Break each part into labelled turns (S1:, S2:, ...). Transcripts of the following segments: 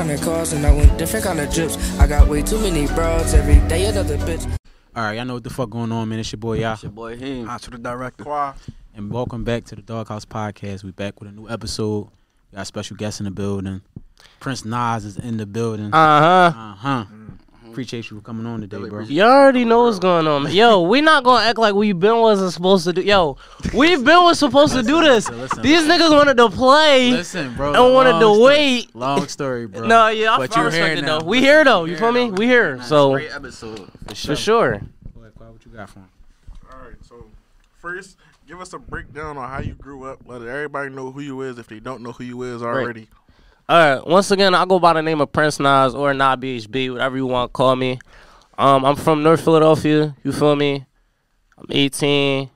S1: kind of cars and I want different kind of trips. I got way too many broads every day, another bitch.
S2: All right, y'all know what the fuck going on, man. It's your boy, y'all.
S3: It's your boy him.
S4: Ah, to the director.
S2: And welcome back to the Dawg House Podcast. We back with a new episode. We got a special guest in the building. Prince Naz is in the building.
S3: Uh huh.
S2: Uh huh. Appreciate you for coming on today, bro.
S3: You already know what's going on. Yo, we not gonna act like we been wasn't supposed to do. Yo, we been was supposed to do this.
S2: Listen, listen,
S3: These niggas wanted to play
S2: Listen, bro.
S3: and wanted to
S2: story-
S3: wait.
S2: Long story, bro.
S3: No, yeah, I,
S2: But
S3: I
S2: you
S3: respect
S2: here
S3: it though. We here though. You feel me? We here. So
S5: Great episode.
S2: for
S3: for sure.
S2: Go what you got for him?
S4: All right, so first, give us a breakdown on how you grew up. Let everybody know who you is if they don't know who you is already.
S3: All right. Once again, I go by the name of Prince Naz or Nah BHB, whatever you want to call me. Um, I'm from North Philadelphia. You feel me? I'm 18.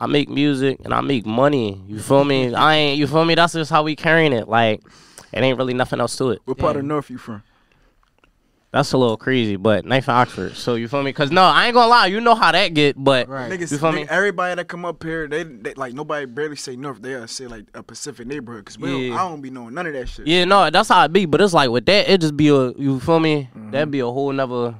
S3: I make music and I make money. You feel me? I ain't. You feel me? That's just how we carrying it. Like, it ain't really nothing else to it.
S6: What part of North you from?
S3: That's a little crazy, but knife in Oxford. So you feel me? Cause no, I ain't gonna lie. You know how that get, but
S2: Right.
S6: Niggas,
S3: You feel
S6: nigga-
S3: me?
S6: everybody that come up here, they, they like nobody barely say North. They uh, say like a Pacific neighborhood. Cause we don't, I don't be knowing none of that shit.
S3: yeah, no, that's how it be. But it's like with that, it just be a. You feel me? Mm-hmm. That'd be a whole nother,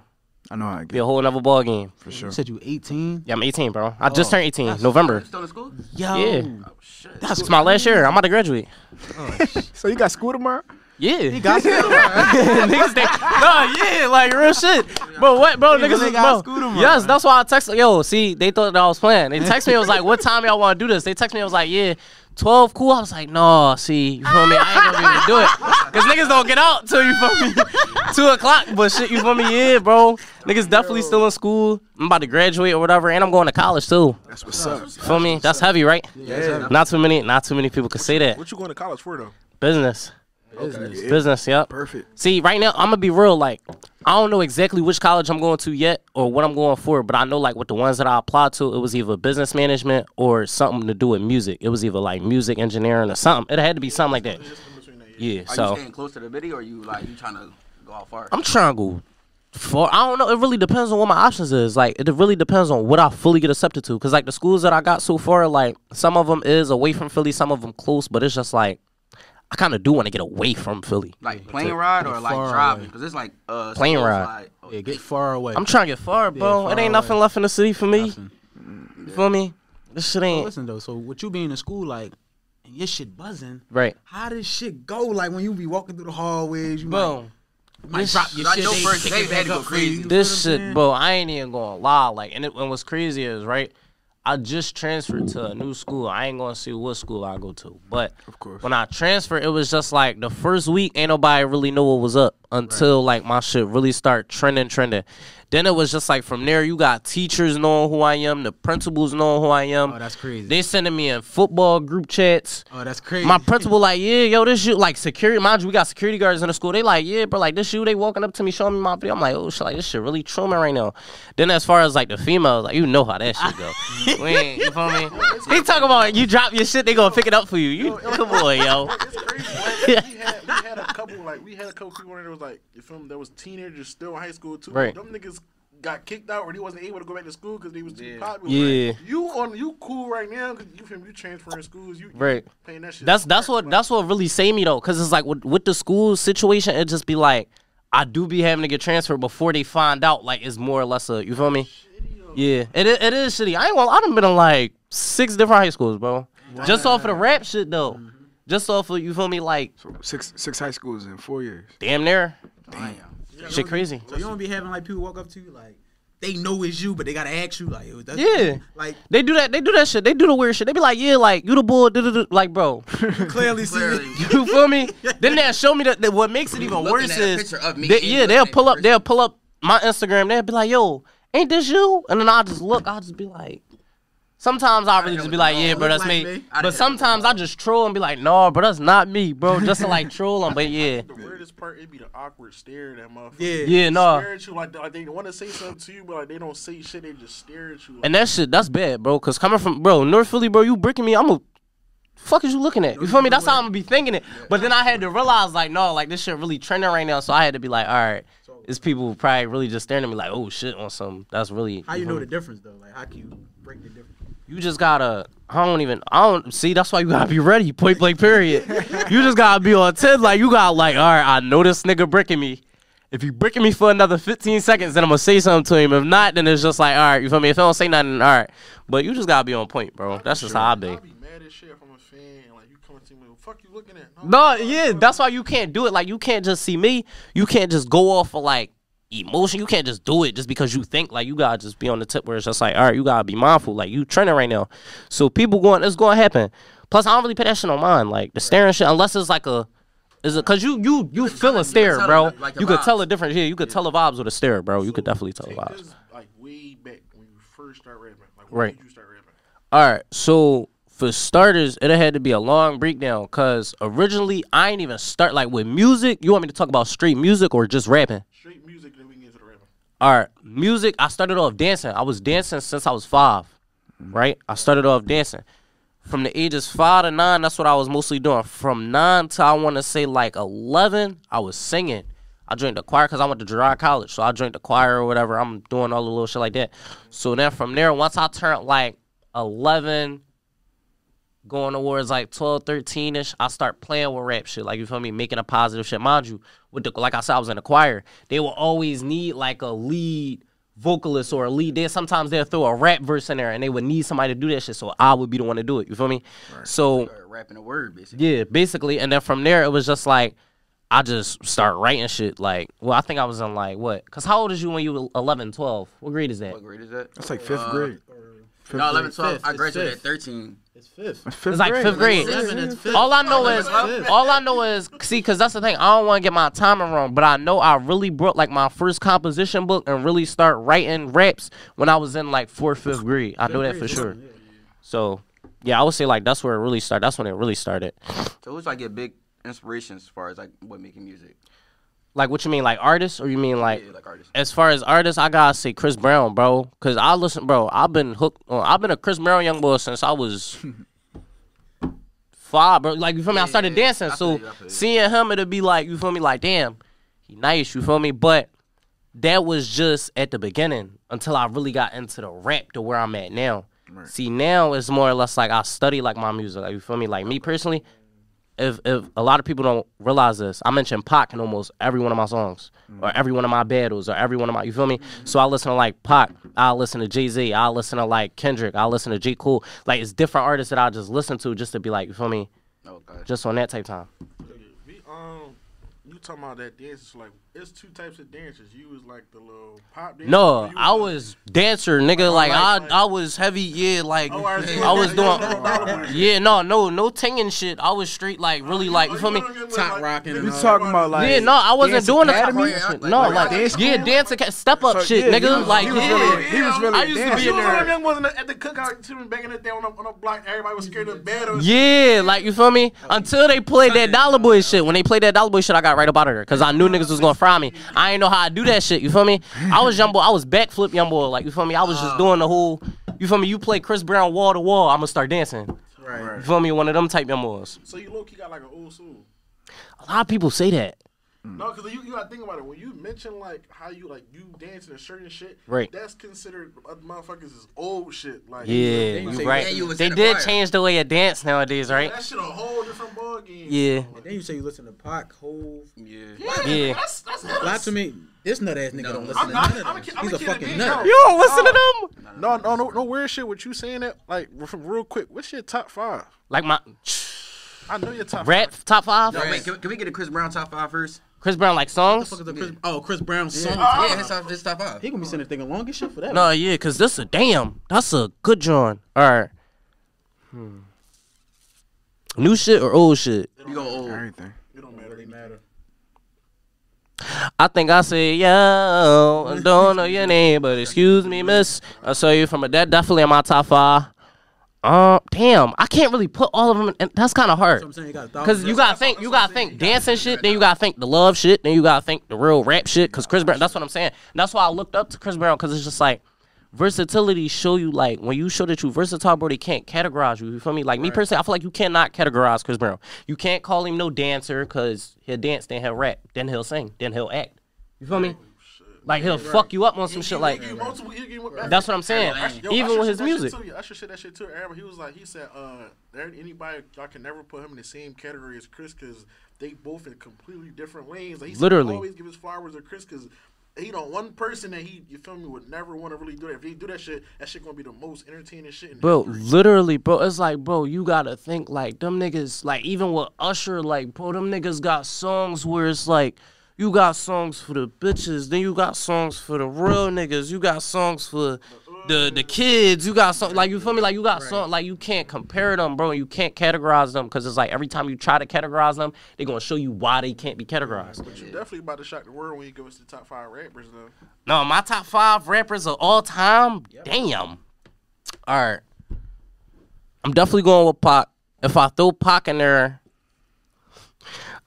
S6: I know how I
S3: be
S6: get
S3: a whole nother ball game.
S6: for sure.
S2: You said you 18?
S3: Yeah, I'm 18, bro. I just oh. turned 18, November.
S5: Still in school?
S2: Yo.
S3: Yeah.
S5: Oh shit.
S3: That's it's my last year. I'm about to graduate.
S6: Oh, so you got school tomorrow?
S3: Yeah. He got niggas they, no, yeah, like real shit. Bro, what, bro? Niggas,
S2: really
S3: is-
S2: got
S3: bro.
S2: school tomorrow,
S3: Yes, that's why I texted. Yo, see, they thought that I was playing. They text me. It was like, "What time y'all want to do this?" They text me. It was like, "Yeah, 12, cool." I was like, "No, see, you feel me? I ain't gonna be able to do it because niggas don't get out till you feel me, two o'clock." But shit, you feel me? Yeah, bro. Niggas definitely still in school. I'm about to graduate or whatever, and I'm going to college too.
S6: That's what's up.
S3: You feel me? That's heavy, right?
S6: Yeah.
S3: Not too many. Not too many people can say that.
S4: What you going to college for though?
S3: Business,
S2: Business.
S3: business. Yep.
S6: Perfect.
S3: See, right now I'm gonna be real. Like, I don't know exactly which college I'm going to yet or what I'm going for, but I know like with the ones that I applied to, it was either business management or something to do with music. It was either like music engineering or something. It had to be something like that. Yeah.
S5: Are you
S3: So
S5: staying close to the video or you like you trying to go out far?
S3: I'm trying to go far. I don't know. It really depends on what my options is. Like, it really depends on what I fully get accepted to. Cause like the schools that I got so far, like some of them is away from Philly, some of them close, but it's just like. I kind of do want to get away from Philly.
S5: like plane ride or like
S2: far
S5: driving? Because it's like uh
S3: Plane ride.
S5: Like, oh,
S2: Yeah, get far away.
S3: I'm trying to get far, bro.
S2: far
S3: it ain't
S2: away.
S3: nothing left in the city for me.
S2: Nothing.
S3: You feel me? This shit
S2: So
S3: ain't
S2: listen though, so with you being in school, like, and your shit buzzing,
S3: right.
S2: how does shit go? Like when you be walking through the hallways, you
S3: Bro,
S2: might, might drop your shit.
S5: know
S2: they
S5: first day had to go
S2: up for you,
S5: crazy.
S3: this shit, bro, I ain't even gonna lie. Like, and, it, and what's crazy is, right? I just transferred to a new school. I ain't gonna see what school I go to, but
S6: Of course.
S3: when I transferred, it was just like the first week, ain't nobody really know what was up until like my shit really start trending, trending. Then it was just like from there, you got teachers knowing who I am, the principals knowing who I am.
S2: Oh, that's crazy.
S3: They sending me in football group chats.
S2: oh, that's crazy.
S3: My principal like, yeah, yo, this you like security. Mind you, we got security guards in the school. They like, yeah, bro, like this you. They walking up to me, showing me my video. I'm like, oh shit, like this shit really truman right now. Then as far as like the females, like you know how that shit go. we ain't, you feel me? He talk about you drop your shit, they gonna pick it up for you. You come on, yo.
S4: It's crazy. Like, we had we had a couple like we had a couple people in there was like you feel me? That was teenagers still in high school too.
S3: Right.
S4: Them niggas got kicked out or he wasn't able to go back to school because they was too
S5: Yeah.
S4: popular.
S3: Yeah.
S4: Like, you on you cool right now because you feel me? You transferring schools. You
S3: Right.
S4: You paying that shit.
S3: That's that's
S4: smart,
S3: what
S4: like,
S3: that's what really saved me though, cause it's like with, with the school situation, it just be like I do be having to get transferred before they find out like it's more or less a you feel me? Yeah, it i- it is shitty. I ain't gonna. I done been in like six different high schools, bro. Just off of the rap shit though. Mm-hmm. Just off of you feel me? Like
S6: So six six high schools in four years.
S3: damn near.
S5: Damn.
S3: Shit crazy.
S2: So you don't be having like people walk up to you like they know it's you, but they gotta ask you like, yo, that's
S3: Yeah.
S2: like
S3: They do that. They do that shit. They do the weird shit. They be like, yeah, like you the boy. duh-duh-duh. Like, bro,
S2: clearly see
S5: Clearly.
S3: you feel me? then they show me that, that what makes it even worse
S5: at
S3: is,
S5: picture of me
S3: they- yeah, they'll pull up.
S5: the
S3: They'll pull up my Instagram. They'll be like, yo, ain't this you? And then I'll just look. I'll just be like. Sometimes I really just be like, yeah, bro, that's
S2: like
S3: me.
S2: me.
S3: But sometimes I just troll and be like, no, bro, that's not me, bro. Just to like troll them. But yeah,
S4: The weirdest part, it'd be the awkward stare at that motherfucker.
S2: Yeah.
S3: yeah, no.
S4: Stare at you like, like they want to say something to you, but like they don't say shit. They just stare at you. Like,
S3: And that shit, that's bad, bro. Cause coming from, bro, North Philly, bro, you bricking me. I'm a fuck is you looking at? You feel me? That's how I'm gonna be thinking it. But then I had to realize, like, no, like this shit really trending right now. So I had to be like, all right, it's people probably really just staring at me like, oh shit, on some. That's really.
S2: How you
S3: feel
S2: know the difference though? Like how can you break the difference?
S3: You just gotta. I don't even. I don't see. That's why you gotta be ready. Point blank. Period. you just gotta be on ten. Like you got like, all right. I know this nigga bricking me. If he bricking me for another 15 seconds, then I'm gonna say something to him. If not, then it's just like, all right. You feel me? If I don't say nothing, all right. But you just gotta be on point, bro. That's just how I be.
S4: I'll be mad as shit if a fan. Like you coming to me, fuck you looking at?
S3: No, yeah, that's why you can't do it. Like you can't just see me. You can't just go off of like emotion. You can't just do it just because you think like you gotta just be on the tip where it's just like, all right, you gotta be mindful. Like you trending right now. So people going, it's gonna happen. Plus, I don't really put that shit on mine. Like the staring shit, unless it's like a is it cause you you you feel a stare, bro.
S5: like
S3: You could
S5: vibes.
S3: tell a difference. Yeah, you could tell the vibes with a stare, bro. You could definitely tell the vibes.
S4: this, like way back when you first start rapping. Like when
S3: Right.
S4: did you start rapping?
S3: All right, so for starters, it had to be a long breakdown because originally I ain't even start like with music. You want me to talk about straight music or just rapping?
S4: Straight music, then we can get into the rapping.
S3: All right, music. I started off dancing. I was dancing since I was five, right? I started off dancing from the ages five to nine. That's what I was mostly doing. From nine to I want to say like eleven, I was singing. I joined the choir because I went to Girard College, so I joined the choir or whatever. I'm doing all the little shit like that. So then from there, once I turned like eleven, going towards like 12, 13 ish, I start playing with rap shit. Like you feel me, making a positive shit. Mind you, with the like I said, I was in the choir. They will always need like a lead vocalist or a lead. They sometimes they'll throw a rap verse in there, and they would need somebody to do that shit. So I would be the one to do it. You feel me? So
S5: Or rapping a word, basically.
S3: yeah, basically, and then from there it was just like. I just start writing shit like, well, I think I was in like what? Cause how old is you when you were 11, 12? What grade is that?
S5: What grade is that?
S6: That's like fifth
S5: Uh,
S6: grade. Fifth
S5: No, 11, 12.
S2: Fifth,
S5: I graduated
S2: fifth.
S5: at 13.
S2: It's fifth.
S6: Fifth
S3: It's like fifth grade.
S2: Seven, it's.
S3: All I know is, all I know is, see, cause that's the thing. I don't want to get my timing wrong, but I know I really brought like my first composition book and really start writing raps when I was in like fourth, fifth grade. I know that for sure. So, yeah, I would say like that's where it really started. That's when it really started.
S5: So who's like your big inspirations as far as like what making music?
S3: Like, what you mean, like artists, or you mean like?
S5: yeah, like artists.
S3: As far as artists, I gotta say Chris Brown, bro. Cause I listen, bro. I've been hooked. On, I've been a Chris Brown young boy since I was five, bro. Like you feel me? I started dancing,
S5: I
S3: so
S5: you,
S3: seeing him, it'll be like you feel me? Like damn, he nice. You feel me? But that was just at the beginning until I really got into the rap to where I'm at now. See, now it's more or less like I study like my music. Like you feel me? Like me personally, if if a lot of people don't realize this, I mention Pac in almost every one of my songs, or every one of my battles, or every one of my. You feel me? So I listen to like Pac, I listen to Jay Z, I listen to like Kendrick, I listen to J Cole. Like it's different artists that I just listen to just to be like, you feel me?
S5: Okay.
S3: Just on that type time.
S4: We um, you talking about that dance? It's like it's two types of dancers. You was like the little pop dancer.
S3: No,
S4: or
S3: I
S4: the-
S3: was dancer, nigga. Oh, like I,
S4: like-
S3: I was heavy. Yeah, like
S4: Oh, I.
S3: I was doing.
S4: doing-
S3: Yeah, no, no, no tinging shit. I was straight, like really, oh, like you feel me?
S2: Top rocking and
S6: You
S2: all
S6: talking about like
S3: Yeah, no, I wasn't
S6: Dance
S3: doing the top
S6: Academy?
S3: shit.
S5: Like-
S3: No,
S5: like
S3: like
S6: dance
S3: yeah,
S6: school?
S3: dance aca- step up
S6: So,
S3: shit,
S6: yeah,
S3: nigga.
S6: he was-
S3: like
S6: he was
S3: yeah,
S6: really- he was really
S3: I used to be
S4: You
S3: in
S4: was them
S3: there.
S4: young ones in at the cookout too, back in the day on the, on the block. Everybody was scared of bed. Or
S3: Yeah, like you feel me? Until they played that Dollar Boy shit. When they played that Dollar Boy shit, I got right up out of there because I knew niggas was gonna fry me. I ain't know how I do that shit. You feel me? I was young boy. I was backflip young boy. Like you feel me? I was just doing the whole. You feel me? You play Chris Brown wall to wall. I'm gonna start dancing.
S2: Right.
S3: You feel me? One of them type young boys.
S4: So you low key got like an old soul.
S3: A lot of people say that.
S4: No, because you, you gotta think about it. When you mention like how you like you dancing and certain shit,
S3: Right.
S4: That's considered uh, motherfuckers is old shit. Like
S3: Yeah,
S2: you
S3: you
S2: say-
S3: right.
S5: You
S3: They did
S5: choir.
S3: change the way you dance nowadays, right?
S4: that shit a whole different ball game.
S3: Yeah.
S2: And then you say you listen to Pac, Hove.
S5: Yeah.
S3: Yeah.
S4: That's that's
S2: Lie to me. This nut ass nigga
S5: No.
S2: don't listen
S4: I'm
S2: to
S4: not-
S2: none
S4: I'm a
S2: them.
S4: kid-
S2: He's
S4: a
S2: a fucking nut.
S4: big,
S3: You don't listen to them?
S4: No, no, no, no weird shit. What you saying that like real quick? What's your top five?
S3: Like my
S4: I know your top
S3: rap
S4: five.
S3: top five.
S5: No, wait, can, can we get a Chris Brown top five first?
S3: Chris Brown like songs.
S2: Fuck is the Chris, oh, Chris Brown song.
S5: Yeah, his top, his top five.
S2: He gonna be sending thinking long as shit for that.
S3: No, yeah, cause this a damn. That's a good John. All right. Hmm. New shit or old shit?
S5: You go old.
S6: Everything.
S4: It don't matter.
S2: really matter.
S3: I think I say yo. I don't know your name, but excuse me, miss. I saw you from a that definitely in my top five. Uh, damn, I can't really put all of them. In, that's kind of hard.
S2: So you got
S3: Cause you gotta think, you gotta think dancing shit, then you gotta think the love shit, then you gotta think the real rap shit. Cause Chris Brown, that's what I'm saying. And that's why I looked up to Chris Brown, cause it's just like versatility show you like when you show that you versatile, bro. They can't categorize you. You feel me? Like me personally, I feel like you cannot categorize Chris Brown. You can't call him no dancer, cause he'll dance, then he'll rap, then he'll sing, then he'll act. You feel me? Like he'll fuck you up on some shit like.
S4: He'll multiple- he'll multiple-
S3: That's what I'm saying.
S4: Yo,
S3: Even with his
S4: said that shit
S3: music.
S4: too. Usher said that shit too. Everybody, he was like, he said, uh, there anybody y'all can never put him in the same category as Chris because they both in completely different lanes. Like, he said,
S3: Literally.
S4: always give his flowers to Chris because. He don't one person that he you feel me would never want to really do that. If he do that shit, that shit gonna be the most entertaining shit. In
S3: Bro,
S4: history.
S3: literally, bro, it's like, bro, you gotta think like them niggas, like even with Usher, like, bro, them niggas got songs where it's like, you got songs for the bitches, then you got songs for the real niggas, you got songs for the the kids, you got some like you feel me, like you got some like you can't compare them, bro, you can't categorize them because it's like every time you try to categorize them, they're gonna show you why they can't be categorized.
S4: But you're definitely about to shock the world when you give us the top five rappers though.
S3: No, my top five rappers of all time. Damn. All right. I'm definitely going with Pac. If I throw Pac in there,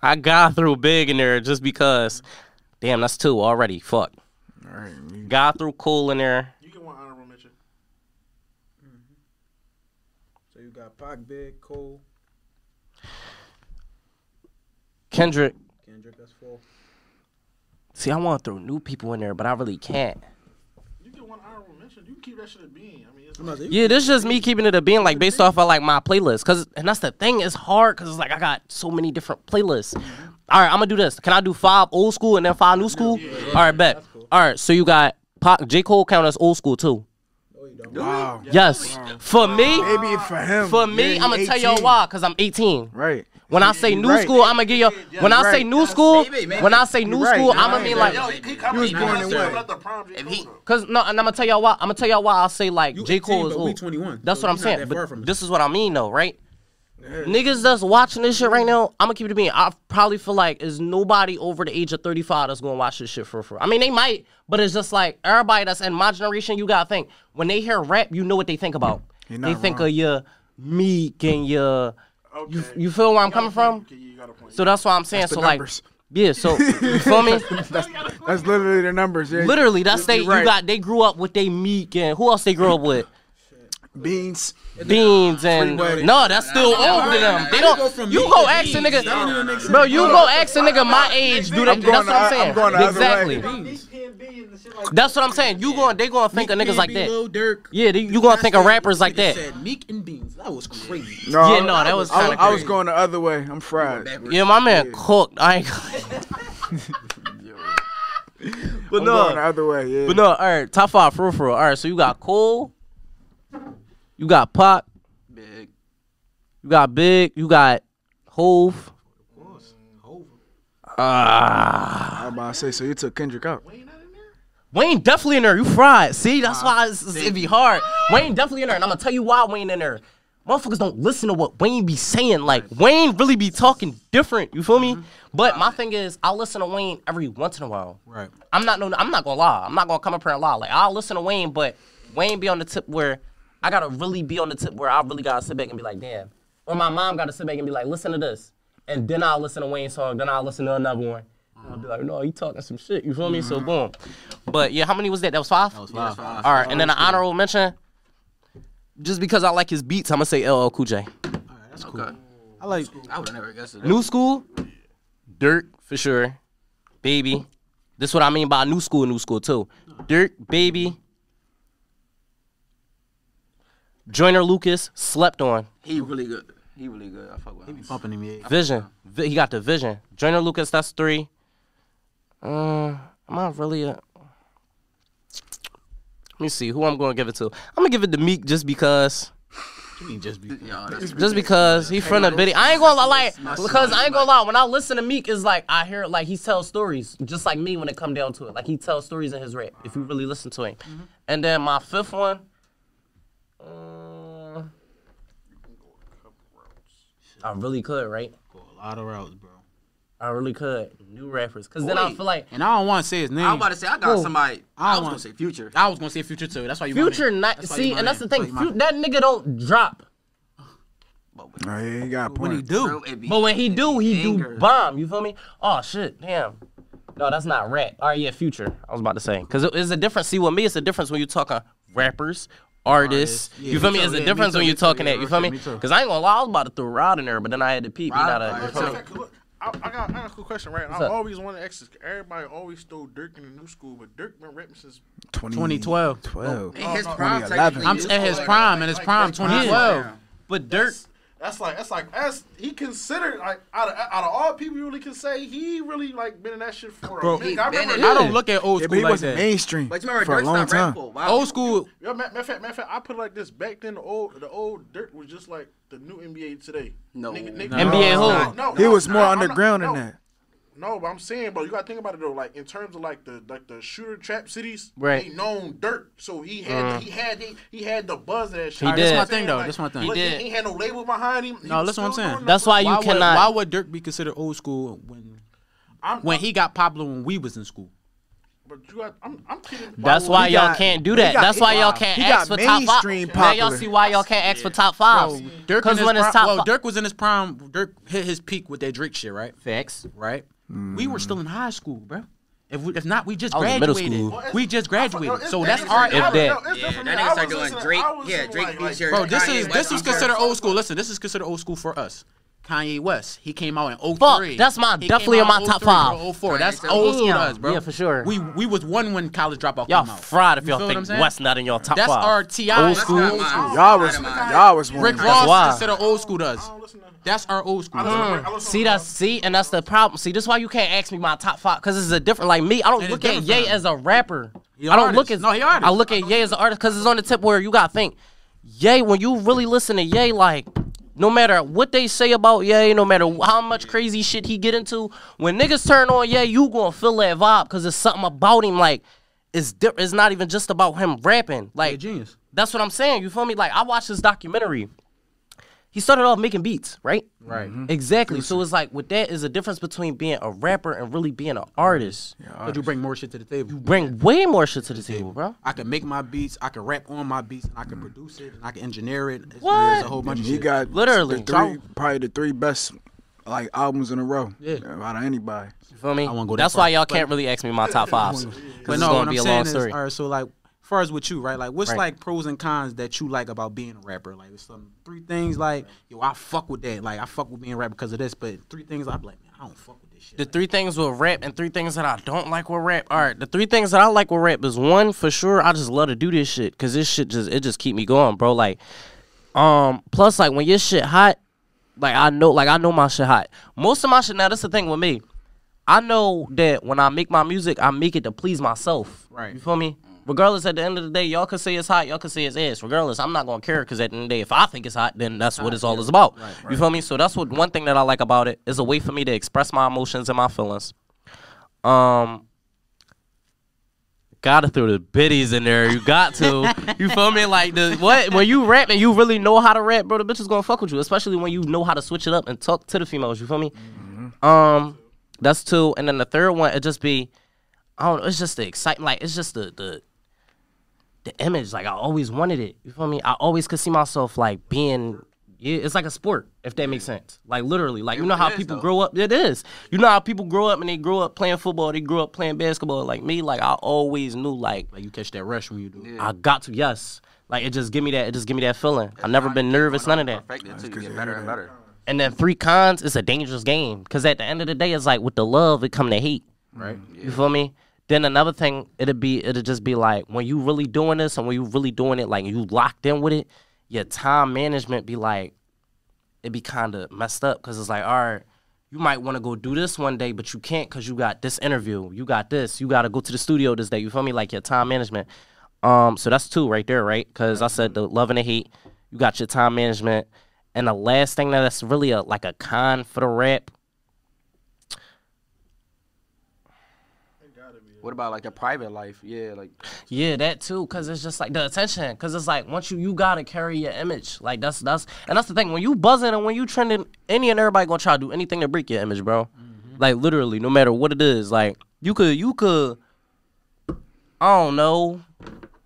S3: I got through Big in there just because. Damn, that's two already. Fuck.
S6: All right. we-
S3: Got through Cole in there.
S4: You get one honorable mention. Mm-hmm.
S2: So you got Pac, Big, Cole,
S3: Kendrick.
S2: Kendrick. That's four.
S3: See, I want to throw new people in there, but I really can't.
S4: You get one honorable mention. You can keep that shit at bean. I mean, it's
S2: I'm not saying-
S3: Yeah, this is just me keeping it a being like based off of like my playlist. Cause and that's the thing, it's hard because it's like I got so many different playlists. Mm-hmm. All right, I'm gonna do this. Can I do five old school and then five new school? All right, bet. All right, so you got Pac, J Cole count as old school too. No, you don't.
S6: Wow.
S3: Yes, for me,
S6: Maybe for him.
S3: for me, I'm gonna tell y'all why. Cause I'm 18.
S6: Right.
S3: When I say new
S6: right.
S3: school, I'm gonna give you. When I say new school,
S5: Maybe, maybe.
S3: when I say new school, I'm gonna
S6: right.
S3: mean like.
S4: Yo, he, he
S6: was born in
S4: to
S6: what?
S4: let the prom
S5: If he-
S3: Cause no, and I'm gonna tell y'all why. I'm gonna tell y'all why I say like J Cole is old.
S2: 21,
S3: That's what I'm saying. But this is what I mean though, right? Niggas that's watching this shit right now, I'm gonna keep it a being. I probably feel like is nobody over the age of 35 that's gonna watch this shit for for. I mean, they might, but it's just like everybody that's in my generation. You gotta think when they hear rap, you know what they think about. They think
S6: wrong.
S3: of your Meek and your. You,
S4: Okay.
S3: you feel where I'm
S4: You got a
S3: coming from?
S4: Okay, you got a point.
S3: So that's why I'm saying.
S6: That's the
S3: so like,
S6: numbers.
S3: yeah. So you feel me?
S6: That's, that's literally the numbers. Yeah.
S3: Literally, that's they.
S6: You're right.
S3: You got. They grew up with they Meek and who else they grew up with?
S6: Beans.
S3: Beans and
S6: Freeway.
S3: no, that's still old than them. They don't. You go
S2: to
S3: ask a nigga,
S2: That don't even make sense.
S3: bro. You go ask a nigga my age. Do they?
S6: I'm going
S3: That's what I'm saying.
S6: I'm going the other way.
S3: exactly. That's what I'm saying. You going? They gonna think of niggas like that.
S2: Lil
S3: Yeah, you gonna think of rappers like that.
S2: Meek and Beans. That was crazy.
S6: No,
S3: Yeah, no, that was
S6: I,
S3: kinda
S6: I was going the other way. I'm fried.
S3: Yeah, my man cooked. I ain't. but
S6: I'm going the other way. Yeah.
S3: but no. All right, top five for real, for real. All right, so you got Cole, you got Pop,
S5: Big.
S3: you got Big, you got Hove. Of course. Hove. Ah.
S6: I'm about to say. So you took Kendrick out.
S3: Wayne definitely in there. You fried. See, that's why it's, it's- it be hard. Wayne definitely in there, and I'm gonna tell you why Wayne in there. Motherfuckers don't listen to what Wayne be saying. Like Wayne really be talking different. You feel me? But my thing is, I listen to Wayne every once in a while.
S2: Right.
S3: I'm not no. I'm not gonna lie. I'm not gonna come up here and lie. Like I'll listen to Wayne, but Wayne be on the tip where I gotta really be on the tip where I really gotta sit back and be like, damn. Or my mom gotta sit back and be like, listen to this, and then I'll listen to Wayne's song. Then I'll listen to another one. And I'll be like, no, he talking some shit. You feel me? So boom. But yeah, how many was that? That was five. That
S2: was five.
S3: All right, and then an honorable mention. Just because I like his beats, I'm gonna say LL Cool J.
S2: All right, that's cool.
S5: Okay.
S2: I like.
S5: I would have never guessed it.
S3: New school, Durk for sure. Baby. This is what I mean by new school, new school too. Durk, baby. Joyner Lucas slept on.
S5: He really good. He really good. I fuck with him.
S2: He be Bumping him, yeah.
S3: Vision. Vi- he got the vision. Joyner Lucas, that's three. Uh, am I really a? Let me see who I'm going to give it to. I'm gonna give it to Meek just because.
S2: You mean just be.
S5: Yeah, that's
S3: Just because he from the bitty. I ain't gonna lie, like, because I ain't gonna lie. When I listen to Meek, is like I hear like he tells stories, just like me when it come down to it. Like he tells stories in his rap. If you really listen to him. And then my fifth one. Uh, I really could, right?
S2: Go a lot of routes, bro.
S3: I really could. New rappers, cause then I
S5: Wait.
S3: feel like
S2: And I don't want to say his name.
S5: I was about to say I got
S3: Who?
S5: somebody.
S2: I
S5: I was
S2: want-
S5: gonna say Future.
S2: I was gonna say Future too. That's why you. my
S3: Future,
S2: man.
S3: not
S2: That's why you
S3: see,
S2: my
S3: and that's the
S2: man.
S3: thing.
S2: That's why you
S3: Fu- that nigga don't drop,
S5: But
S6: yeah, he got a point.
S2: my- When he do,
S5: Bro, it be-
S3: but when he
S5: it
S3: do,
S5: be
S3: he do
S5: bangers.
S3: bomb. You feel me? Oh shit, damn. No, that's not rap. All right, yeah, Future. I was about to say, cause it- it's a difference. See, with me, it's a difference when you talk talking rappers. Artists,
S2: Artists. Yeah,
S3: you feel
S2: me
S3: me?
S2: too.
S3: It's a
S2: Yeah,
S3: difference
S2: too,
S3: when you're
S2: too.
S3: talking
S2: Yeah,
S3: that. You feel me?
S2: me.
S3: Because I ain't gonna lie, I was about to throw Rod in there, but then I had to peep. You
S5: Rod-
S3: gotta, you feel me?
S4: I, I got I got a cool question, right?
S3: What's
S4: I
S3: up?
S4: always wanted to ask this. Everybody always stole Durk in the new school, but Durk been rapping since
S6: 20,
S2: 2012.
S6: 12.
S5: In his
S4: no,
S5: prime,
S6: 2011.
S2: I'm
S5: he
S2: in
S5: was
S2: his
S5: like-
S2: prime, in his prime,
S4: like-
S2: 2012.
S3: But Dirk,
S4: That's like that's like that's he considered like out of out of all people you really can say he really like been in that shit for
S2: Bro,
S4: a minute.
S5: he
S4: I remember
S5: in
S2: I don't look at old
S6: Yeah, but
S2: school
S6: he
S2: like
S6: wasn't
S2: that.
S6: mainstream
S5: But you remember
S6: for a long
S5: stopped rapping
S6: time.
S5: for a.
S2: Old school,
S4: Yeah, matter of fact, matter of fact, I put it like this. Back then, the old the old Durk was just like the new NBA today.
S5: No.
S4: Nigga- nigga-
S2: No.
S3: NBA who?
S4: No, no,
S6: He was more
S4: no, I'm not-
S6: underground
S4: no.
S6: than that.
S4: No, but I'm saying, bro, you gotta think about it though. Like in terms of like the like the shooter trap cities,
S3: Right.
S4: He known Durk, so he had mm. he had he, he had the buzz of that shit.
S3: He
S4: You
S3: did.
S4: what
S3: This
S4: I'm
S2: my thing, though.
S4: Like,
S2: This my thing.
S4: look,
S3: He did.
S4: He ain't had no label behind him. He
S2: No,
S4: was
S2: listen what I'm saying.
S3: That's why you
S2: why would,
S3: cannot-
S2: why would Durk be considered old school when
S4: I'm,
S2: when he got popular when we was in school?
S4: But you got, I'm, I'm kidding.
S3: that's why
S6: he
S3: y'all
S6: got-
S3: can't do that.
S6: got-
S3: That's why y'all can't
S6: he
S3: ask for top
S6: mainstream
S3: five. Now y'all see why y'all can't ask for top
S2: Bro,
S3: fives.
S2: Durk in
S3: Because
S2: his
S3: when it's
S2: prime,
S3: top
S2: well, Durk was in his prime. Durk hit his peak with that Drake shit, right?
S3: Facts.
S2: Right. We were still in mm-hmm. high school, bro. If we, if not, we just
S3: I middle
S2: graduated.
S3: school.
S4: Well,
S2: We just graduated.
S4: it's
S2: So that's
S4: different.
S2: our
S3: If
S4: I
S3: that.
S5: Yeah, that nigga started doing Drake. Yeah, Drake
S4: like- like-
S2: Bro, this is this is considered old school. Listen, this is considered old school for us. Kanye West, he came out in 03.
S3: Fuck, that's my-
S2: He
S3: definitely
S2: came
S3: in
S2: out
S3: my top
S2: 03
S3: five.
S2: or 04. That's
S5: Kanye
S2: old school to us, bro.
S3: Yeah, for sure.
S2: We we was one when college dropout
S3: Y'all
S2: came out.
S3: fried if
S2: You
S3: y'all
S2: feel what I'm
S3: think
S2: saying?
S3: West not in your top
S2: That's
S3: five.
S2: our Ti.
S3: Old
S2: That's
S3: school.
S2: our old school.
S6: Y'all was y'all was one.
S2: Rick Ross
S3: why.
S2: is considered old school to us.
S4: I don't listen to-
S2: That's our old school.
S4: I listen to- mm. I listen to-
S3: See that's see, and that's the problem. See, this is why you can't ask me my top five because it's a different. Like me, I don't
S2: And
S3: look at
S2: different
S3: Ye as a rapper. I don't
S2: artist.
S3: look at
S2: No, he artist.
S3: I look at Ye as an artist because it's on the tip where you gotta think. Ye, when you really listen to Ye, like no matter what they say about Ye, no matter how much crazy shit he get into, when niggas turn on Ye, you gonna feel that vibe because it's something about him. Like it's di- It's not even just about him rapping. Like
S2: genius.
S3: that's what I'm saying. You feel me? Like I watched this documentary. He started off making beats, right?
S2: Right. Mm-hmm.
S3: Exactly. So it's like with that is a difference between being a rapper and really being an artist.
S2: Could you bring more shit to the table?
S3: You bring way more shit to the table, bro.
S2: I can make my beats. I can rap on my beats. And I can produce it. And I can engineer it. It's,
S3: What?
S2: There's a whole bunch of
S6: He
S2: shit.
S6: got
S3: Literally.
S6: the three, probably the three best like albums in a row.
S2: Yeah.
S6: out of anybody.
S3: You feel me?
S2: I won't go that
S3: That's
S2: far,
S3: why y'all
S2: but-
S3: can't really ask me my top fives.
S2: But
S3: Because it's
S2: no, what
S3: gonna
S2: I'm
S3: be a
S2: saying
S3: long
S2: is,
S3: story.
S2: all right. So like, as far as with you, right? Like, what's
S3: Right.
S2: like pros and cons that you like about being a rapper? Like, some three things. Like, yo, I fuck with that. Like, I fuck with being a rapper because of this. But three things I'm like, man, I don't fuck with this shit.
S3: The three things with rap and three things that I don't like with rap. All right, the three things that I like with rap is one for sure. I just love to do this shit because this shit just it just keep me going, bro. Like, um, plus like when your shit hot, like I know, like I know my shit hot. Most of my shit now. That's the thing with me. I know that when I make my music, I make it to please myself.
S2: Right.
S3: You feel me? Regardless, at the end of the day, y'all can say it's hot, y'all can say it's ass. Regardless, I'm not gonna care because at the end of the day, if I think it's hot, then that's what it's all is about. You feel me? So that's what one thing that I like about it is a way for me to express my emotions and my feelings. Um, gotta throw the biddies in there. You got to. you feel me? Like the what? When you rap and you really know how to rap, bro, the bitch is gonna fuck with you. Especially when you know how to switch it up and talk to the females. You feel me? Um, that's two. And then the third one, it just be, I don't know. It's just the excitement. Like it's just the the the image. Like I always wanted it. You feel me? I always could see myself like being. Yeah, it's like a sport, if that makes sense. Like literally, like you know how people
S5: though.
S3: grow up. It is. You know how people grow up and they grow up playing football. They grow up playing basketball. Like me, like I always knew, like
S2: Like, you catch that rush when you do. it.
S3: I got to. Yes, like it just give me that. It just give me that feeling. I never been nervous, none of that.
S5: Perfected too. You get better and better.
S3: And then three cons, it's a dangerous game. Cause at the end of the day, it's like with the love, it come to hate.
S2: Right.
S3: You feel me? Then another thing, it'd be it'd just be like when you really doing this and when you really doing it, like you locked in with it, your time management be like, it'd be kind of messed up because it's like, all right, you might want to go do this one day, but you can't because you got this interview, you got this, you got to go to the studio this day. You feel me? Like your time management. Um, so that's two right there, right? Because I said the love and the hate. You got your time management, and the last thing that's really a like a con for the rap.
S5: What about like a private life? Yeah, like
S3: Yeah, that too, cause it's just like the attention, cause it's like once you you gotta carry your image, like that's that's and that's the thing when you buzzing and when you trending, any and everybody gonna try to do anything to break your image, bro. Mm-hmm. Like literally, no matter what it is, like you could you could, I don't know,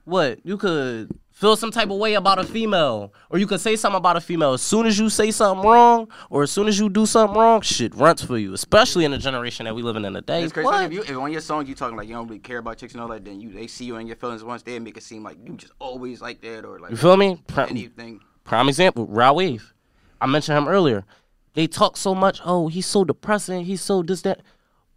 S3: what you could feel some type of way about a female, or you could say something about a female. As soon as you say something wrong, or as soon as you do something wrong, shit runs for you, especially in the generation that we living in today.
S5: it's crazy.
S3: What?
S5: If you if on your song you talking like you don't really care about chicks and all that, then you they see you in your feelings once they make it seem like you just always like that or like
S3: You feel me? Pri-
S5: anything.
S3: Prime example, Rod Wave. I mentioned him earlier. they talk so much. Oh, he's so depressing. He's so this that.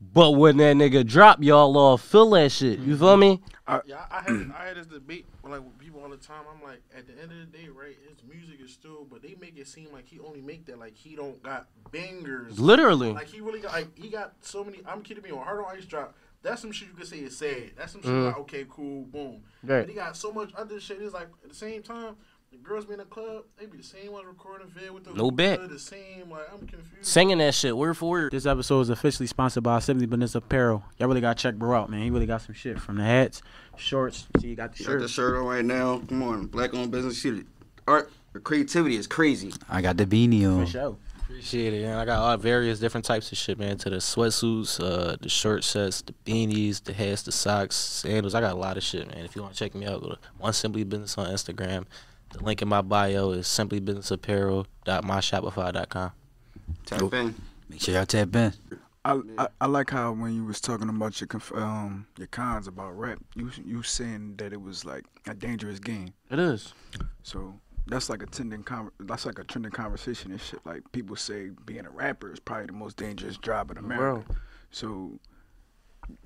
S3: But when that nigga drop, y'all all feel that shit. You feel me?
S4: Yeah, I had I had this debate with, like with people all the time. I'm like, at the end of the day, right? His music is still, but they make it seem like he only make that like he don't got bangers.
S3: Literally.
S4: Like he really got like he got so many. I'm kidding me on Heart on Ice drop. That's some shit you could say is sad. That's some shit
S3: Mm.
S4: like okay, cool, boom.
S3: Right.
S4: But he got so much other shit. It's like at the same time. The girls be in the club, they be the same ones recording vid with the
S3: No bet.
S4: The same, like I'm confused.
S3: Singing that shit word for word.
S2: This episode is officially sponsored by Simply Business Apparel. Y'all really gotta check bro out, man. He really got some shit from the hats, shorts. See, you got the
S5: Got the
S2: shirt.
S5: shirt on right now. Come on, black owned business. Shit, art, the creativity is crazy.
S7: I got the beanie on.
S2: For
S7: on.
S2: sure.
S8: Appreciate it, man. I got all various different types of shit, man. To the sweatsuits, uh, the shirt sets, the beanies, the hats, the socks, sandals. I got a lot of shit, man. If you want to check me out, go to One Simply Business on Instagram. The link in my bio is simplybusinessapparel.myshopify.com.
S5: Tap in.
S7: Make sure y'all tap in.
S6: I, I I like how when you was talking about your conf- um your cons about rap, you you saying that it was like a dangerous game.
S3: It is.
S6: So that's like a trending con- that's like a trending conversation and shit. Like people say being a rapper is probably the most dangerous job in America. Bro. So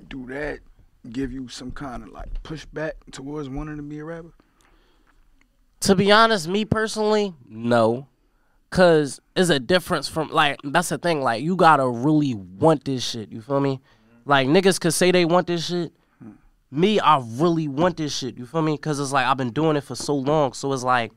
S6: do that give you some kind of like pushback towards wanting to be a rapper?
S3: To be honest, me personally, no. Cause it's a difference from like that's the thing, like you gotta really want this shit. You feel me? Like niggas could say they want this shit. Me, I really want this shit. You feel me? Cause it's like I've been doing it for so long. So it's like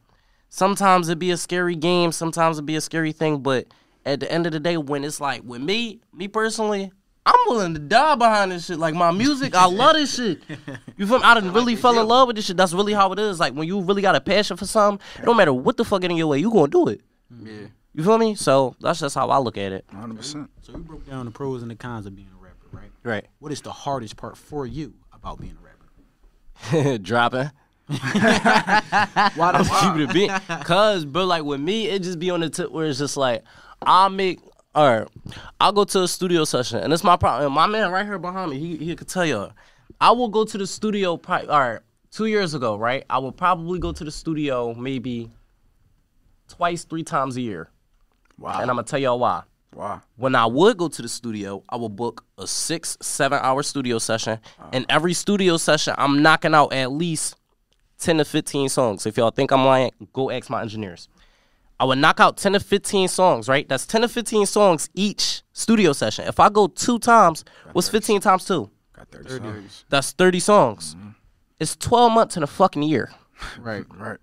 S3: sometimes it be a scary game, sometimes it be a scary thing, but at the end of the day, when it's like with me, me personally, I'm willing to die behind this shit. Like my music, I love this shit. You feel me? I done really fell in love with this shit. That's really how it is. Like when you really got a passion for something, it don't matter what the fuck get in your way, you gonna do it. Mm-hmm.
S5: Yeah.
S3: You feel me? So that's just how I look at it.
S6: 100. percent
S2: So we broke down the pros and the cons of being a rapper, right?
S3: Right.
S2: What is the hardest part for you about being a rapper?
S3: Dropping.
S2: Why the
S3: keep it a beat. Cause, bro, like with me, it just be on the tip where it's just like, I'll make, all right, I'll go to a studio session, and it's my problem. My man right here behind me, he, he could tell you. I will go to the studio, probably, all right, two years ago, right? I will probably go to the studio maybe twice, three times a year.
S6: Wow.
S3: And I'm gonna tell y'all why.
S6: wow.
S3: when I would go to the studio, I would book a six, seven hour studio session. And every studio session, I'm knocking out at least 10 to 15 songs. If y'all think I'm lying, go ask my engineers. I would knock out 10 to 15 songs, right? That's 10 to 15 songs each studio session. If I go two times, what's 15 times two?
S6: Got 30 songs.
S3: That's 30 songs. Mm-hmm. It's 12 months in a fucking year.
S2: right.
S6: Right.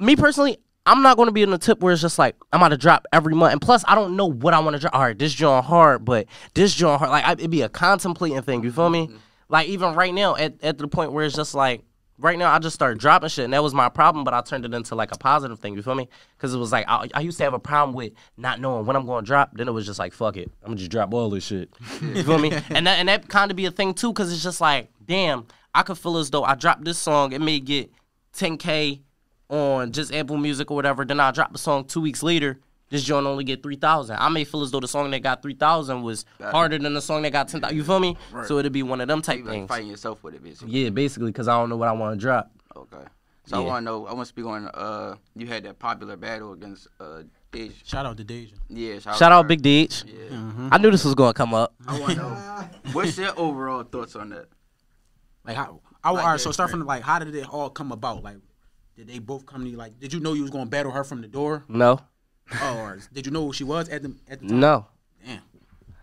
S3: me personally, I'm not going to be in the tip where it's just like I'm about to drop every month, and plus I don't know what I want to drop. All right, this joint hard, but this joint hard, like I, it'd be a contemplating thing. You feel me? Mm-hmm. Like even right now, at at the point where it's just like right now, I just started dropping shit, and that was my problem, but I turned it into like a positive thing. You feel me? Because it was like I, I used to have a problem with not knowing when I'm going to drop. Then it was just like fuck it, I'm gonna just drop all this shit. you feel me? And that and that kind of be a thing too, because it's just like damn, I could feel as though I dropped this song, it may get 10k on just Apple Music or whatever. Then I drop the song two weeks later. This joint only get three thousand. I may feel as though the song that got three thousand was harder than the song that got ten thousand. You feel me? So it'd be one of them type
S5: You like
S3: things.
S5: fighting yourself with it, basically.
S3: Yeah, basically, because I don't know what I want to drop.
S5: Okay. So I want to know. I want to speak on. Uh, you had that popular battle against uh, Deja.
S2: Shout out to Deja.
S5: Yeah.
S3: Shout
S5: to
S3: out
S5: her.
S3: Big Deej.
S5: Yeah.
S3: I knew this was gonna come up.
S5: I want to know. What's your overall thoughts on that?
S2: Like how? I,
S5: Like
S2: all right. So start from like, how did it all come about? Like, did they both come to you? Like, did you know you was gonna battle her from the door?
S3: No,
S2: Oh, or did you know who she was at the at the time?
S3: no.
S2: Damn.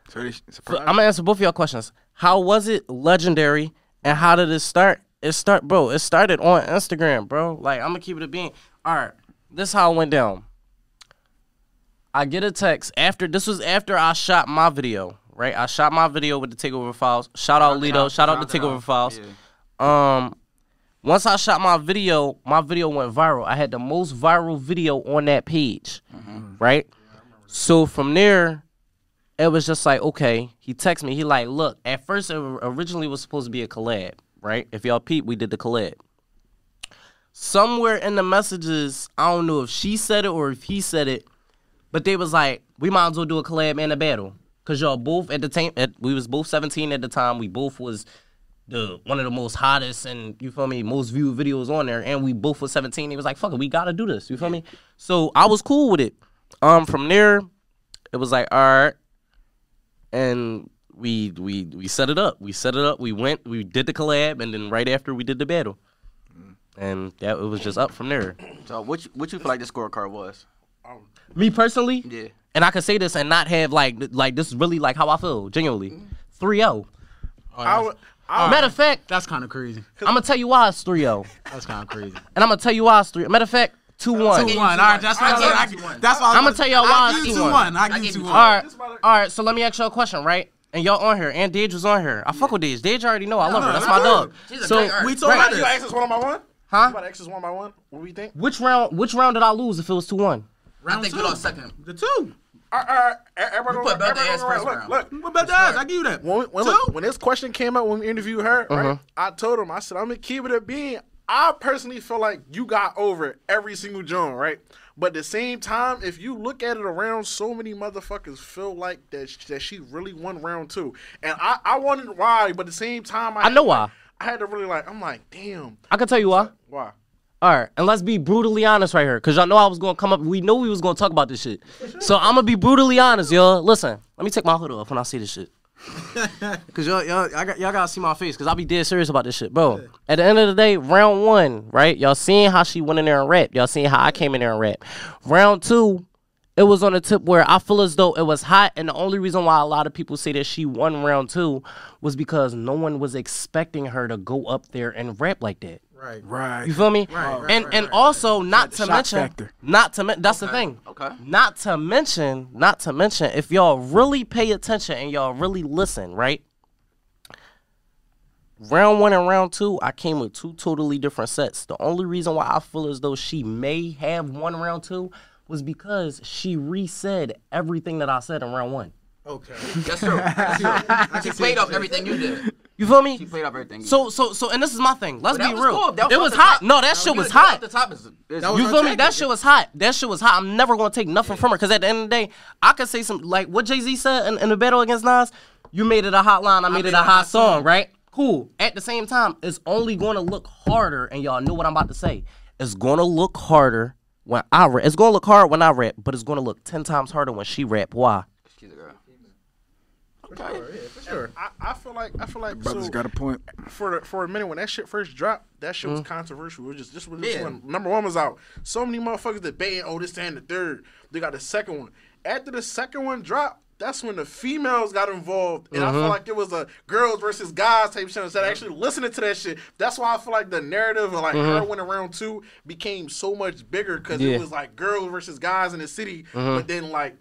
S6: So they.
S3: I'm gonna answer both of y'all questions. How was it legendary, and how did it start? It start, bro. It started on Instagram, bro. Like I'm gonna keep it a being. All right, this how it went down. I get a text after this was after I shot my video, right? I shot my video with the Takeover Files. Shout out Lido. Shout out the Takeover Files. Um, once I shot my video, my video went viral. I had the most viral video on that page, mm-hmm. right? So from there, it was just like, okay, he texted me. He like, look, at first it originally was supposed to be a collab, right? If y'all peep, we did the collab. Somewhere in the messages, I don't know if she said it or if he said it, but they was like, we might as well do a collab and a battle. Cause y'all both at the time, we was both 17 at the time. We both was the one of the most hottest and you feel me, most viewed videos on there. And we both was 17. He was like, fuck it, we gotta do this. You feel me? So I was cool with it. Um, from there, it was like, all right, and we we we set it up. We set it up. We went. We did the collab, and then right after we did the battle, and that it was just up from there.
S5: So what you, what you feel like the scorecard was?
S3: Me personally,
S5: Yeah.
S3: and I could say this and not have like like this is really like how I feel genuinely. 3-0.
S4: I would, I
S3: Matter of fact,
S2: That's kind of crazy.
S3: I'm gonna tell you why it's 3-0,
S2: That's kind of crazy.
S3: and I'm gonna tell you why it's 3. Matter of fact, 2-1.
S2: Two one. All right, that's what I
S9: give two-one.
S2: That's why
S3: I'ma tell y'all why
S2: I
S3: I
S2: give
S3: see
S2: you two
S3: one.
S2: one. I
S9: I
S2: give two one.
S3: All right, all right. So let me ask y'all a question, right? And y'all on here, and Dage was on here. I fuck with Dage. Dage already know I love her. That's my dog. So.
S2: We talking
S3: Right.
S2: about
S4: you
S2: this.
S4: ask us one by one.
S3: Huh?
S4: You about to ask us one by one? What do we think?
S3: which round? Which round did I lose if it was two one?
S9: I think we lost second.
S2: The two.
S4: All right, all right, everybody
S9: You put belt
S4: everybody
S9: to ass first
S4: around.
S9: round.
S4: Look, look.
S2: What about the that? I give you that.
S4: When, when,
S2: Two.
S4: look, when this question came out when we interviewed her,
S3: Uh-huh.
S4: right? I told him, I said, I'm gonna keep it a being. I personally feel like you got over every single joint, right? But at the same time, if you look at it around, so many motherfuckers feel like that sh- that she really won round two, and I I wondered why. But at the same time, I,
S3: I know why.
S4: I had to really like. I'm like, damn,
S3: I can tell you why.
S4: why?
S3: All right, and let's be brutally honest right here, cause y'all know I was gonna come up. We know we was gonna talk about this shit, so I'm gonna be brutally honest, y'all. Listen, let me take my hood off when I see this shit, cause y'all y'all I got, y'all gotta see my face, cause I'll be dead serious about this shit, bro. At the end of the day, round one, right? Y'all seeing how she went in there and rap. Y'all seeing how I came in there and rap. Round two, it was on a tip where I feel as though it was hot, and the only reason why a lot of people say that she won round two was because no one was expecting her to go up there and rap like that.
S2: Right.
S6: Right.
S3: You feel me?
S2: right,
S3: and
S2: right,
S3: and
S2: right,
S3: also not to mention,
S6: factor.
S3: not to men- that's the thing.
S5: Okay.
S3: Not to mention, not to mention, if y'all really pay attention and y'all really listen, right? Round one and round two, I came with two totally different sets. The only reason why I feel as though she may have won round two was because she resaid everything that I said in round one.
S2: Okay.
S9: That's true. That's true. She played off everything you did.
S3: You feel me?
S5: She played up everything.
S3: So so so, and this is my thing. Let's be real.
S9: cool.
S3: It was hot.
S9: top.
S3: No, that shit was hot.
S9: The top is,
S3: You feel me? That shit was hot. That shit was hot. I'm never gonna take nothing from her because at the end of the day, I could say some like what Jay Z said in, in the battle against Nas. You made it a hot line. I made it a hot song, right? Cool. At the same time, it's only gonna look harder, and y'all know what I'm about to say. It's gonna look harder when I rap. It's gonna look hard when I rap, but it's gonna look ten times harder when she rap. Why?
S5: She's a girl.
S4: Sure. I, I feel like I feel like
S6: Brothers
S4: so,
S6: got a point.
S4: for for a minute when that shit first dropped, that shit
S3: Mm.
S4: was controversial. It was just this was
S9: Yeah.
S4: one. Number one was out. So many motherfuckers debating. Oh, this and the third. They got the second one. After the second one dropped, that's when the females got involved, and I
S3: Mm-hmm.
S4: feel like it was a girls versus guys type shit. Instead of actually listening to that shit, that's why I feel like the narrative of like her winning round two became so much bigger because
S3: Mm-hmm. Yeah. Mm-hmm.
S4: it was like girls versus guys in the city. But then like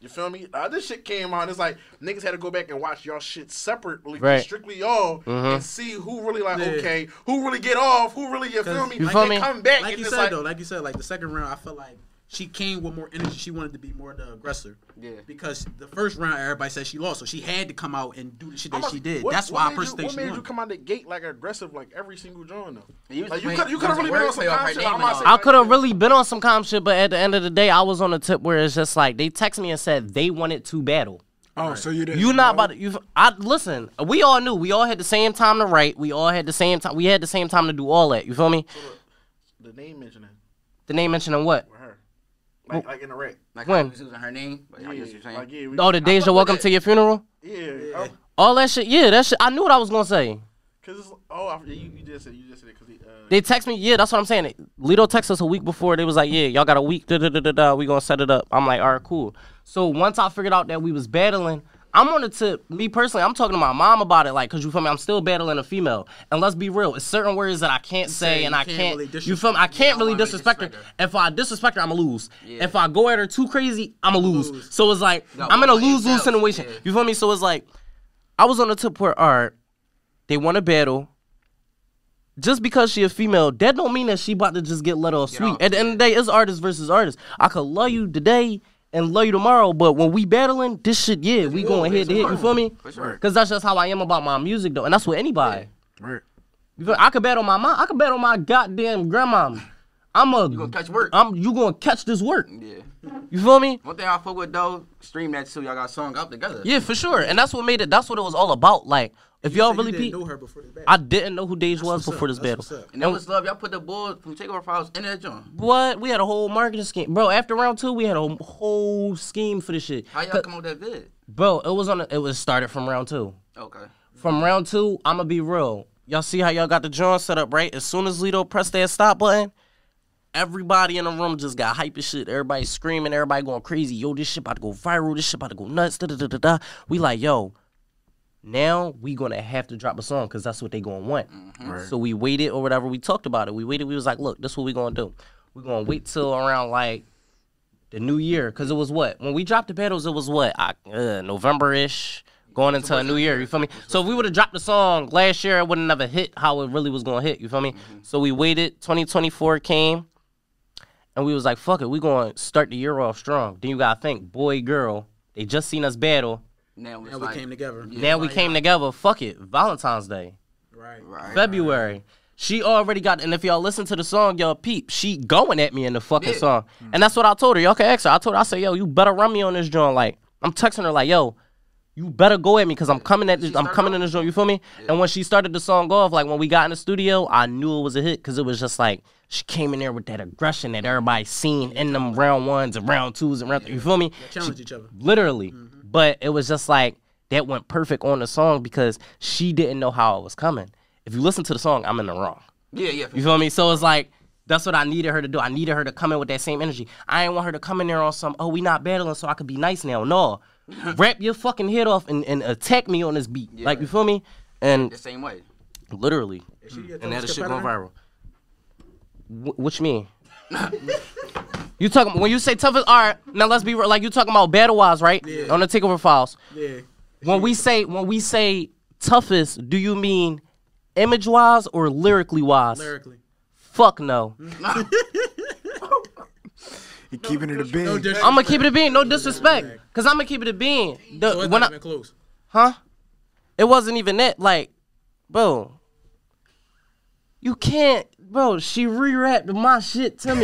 S4: you feel me? Uh, this shit came on. It's like niggas had to go back and watch y'all shit separately,
S3: Right.
S4: strictly y'all, and see who really like okay, who really get off, who really you feel me?
S3: You
S4: Like,
S3: feel
S4: they
S3: me?
S4: Come back
S2: Like
S4: and
S2: you said
S4: like,
S2: though, like you said, like the second round, I felt like she came with more energy. She wanted to be more the aggressor.
S5: Yeah.
S2: Because the first round, everybody said she lost, so she had to come out and do the shit that
S4: a-
S2: she did.
S4: what-
S2: That's
S4: what
S2: why I
S4: made
S2: personally
S4: you,
S2: think
S4: What
S2: she
S4: made
S2: won.
S4: you come out the gate like aggressive like every single joint though?
S5: You
S4: Like you could you
S9: you
S4: could have
S9: was
S4: really been on some
S9: wordplay off
S4: calm
S9: her
S4: shit.
S9: name
S4: I'm
S9: and
S4: not
S9: all.
S4: saying
S3: I
S4: like
S3: could have
S4: that.
S3: really been on some calm shit, but at the end of the day, I was on a tip where it's just like they text me and said they wanted to battle.
S6: Oh, so you didn't.
S3: You not
S6: know?
S3: about to, you. I listen. We all knew. We all had the same time to write. We all had the same time. We had the same time to do all that. You feel me?
S4: the name mentioning
S3: The name mentioning what?
S4: with her, like like in the rap.
S5: Like
S3: When?
S5: when? Was using her name. But I
S4: Yeah,
S5: guess you're saying.
S4: like, yeah, we-
S3: Oh, the
S4: I
S3: Deja welcome
S4: that.
S3: to your funeral.
S4: Yeah, oh,
S3: All that shit. Yeah, that shit. I knew what I was gonna say.
S4: cause it's, oh, I, you, you just said you just said it cause he, uh,
S3: They text me. Yeah, that's what I'm saying. Lido texted us a week before. They was like, "Yeah, y'all got a week. Da da da da da. We gonna set it up." I'm like, "All right, cool." So once I figured out that we was battling, I'm on the tip. Me personally, I'm talking to my mom about it, like, cause you feel me. I'm still battling a female, and let's be real. It's certain words that I can't say, and I
S2: can't
S3: can't.
S2: really
S3: you feel me? I can't really
S9: wanna
S3: disrespect her.
S9: disrespect
S3: If I disrespect her, I'ma lose.
S5: Yeah.
S3: If I go at her too crazy, I'ma lose.
S2: Lose.
S3: So it's like
S9: No,
S3: I'm in a lose lose situation.
S9: Yeah.
S3: You feel me? So it's like I was on the tip where, all right, they want to battle just because she a female, that don't mean that she about to just get let off sweet.
S9: off,
S3: At the end of the day, it's artist versus artist. I could love you today and love you tomorrow, but when we battling, this shit, yeah, we going head to head. You feel me?
S5: For sure.
S3: Cause that's just how I am about my music though, and that's with anybody.
S6: Right.
S3: You feel, I could battle my mom. I could battle my goddamn grandma. I'm a.
S5: You gonna catch work.
S3: I'm. You gonna catch this work?
S5: Yeah.
S3: You feel me?
S5: One thing I fuck with though, stream that too. Y'all got song out together.
S3: Yeah, for sure. And that's what made it. That's what it was all about. Like, If
S2: You
S3: y'all really
S2: didn't
S3: peep,
S2: know her before this battle.
S3: I didn't know who Dage
S2: That's
S3: was before
S2: up.
S3: this
S2: That's
S3: battle.
S5: And that was love. Y'all put the boys from Takeover Files in that joint.
S3: What? We had a whole marketing scheme, bro. After round two, we had a whole scheme for this shit.
S5: How y'all come up with that vid?
S3: Bro, it was on. A, it was started from round two.
S5: Okay.
S3: From round two, I'ma be real. Y'all see how y'all got the joint set up, right? As soon as Lito pressed that stop button, everybody in the room just got hype as shit. Everybody screaming, everybody going crazy. Yo, this shit about to go viral. This shit about to go nuts. Da da da da da. We like, yo, now we gonna have to drop a song because that's what they gonna want. So we waited or whatever. We talked about it. We waited. We was like, look, this what we gonna do. We gonna wait till around like the new year because it was what when we dropped the battles. It was what uh, November ish. Going into a new year, you feel me? So if we would have dropped the song last year, it wouldn't have hit how it really was gonna hit. You feel me? So we waited. 2024 came, and we was like, "Fuck it, we gonna start the year off strong." Then you gotta think, boy, girl, they just seen us battle.
S5: Now, it's
S2: Now we
S5: like,
S2: came together.
S3: Now we came uh, together. Fuck it, Valentine's Day,
S2: Right.
S5: Right.
S3: February. She already got, and if y'all listen to the song, y'all peep. She going at me in the fucking
S5: Yeah.
S3: song, hmm. and that's what I told her. Y'all can ask her. I told her, I said, "Yo, you better run me on this joint." Like I'm texting her, like, "Yo." You better go at me because I'm coming at this. I'm
S5: started
S3: coming in this joint. You feel me? And when she started the song off, like when we got in the studio, I knew it was a hit because it was just like she came in there with that aggression that everybody seen in them round ones and round twos and round. You feel me?
S2: Challenge each other.
S3: literally. Hmm. But it was just like that went perfect on the song because she didn't know how it was coming. If you listen to the song, I'm in the wrong.
S5: Yeah, yeah. for
S3: You feel me? So it's like that's what I needed her to do. I needed her to come in with that same energy. I didn't want her to come in there on some, oh, we not battling, so I could be nice now. No. Rap your fucking head off and, and attack me on this beat. Like you feel me? And
S5: The same way.
S3: literally.
S2: Is she your
S3: And that
S2: toughest
S3: shit going viral. Wh- what you mean? you talking when you say toughest? All right, now let's be real. Like you talking about battle wise, right?
S2: Yeah.
S3: On the takeover files.
S2: Yeah.
S3: When we say when we say toughest, do you mean image wise or lyrically wise?
S2: Lyrically.
S3: Fuck no.
S6: He keeping it a
S2: No
S6: bean.
S2: disrespect.
S3: I'm gonna keep it a bean. No disrespect, cause I'm gonna keep it a bean. The-
S2: So it's
S3: when
S2: not
S3: I-
S2: even close.
S3: Huh? It wasn't even that. Like, bro, you can't, bro. She re-rapped my shit to me,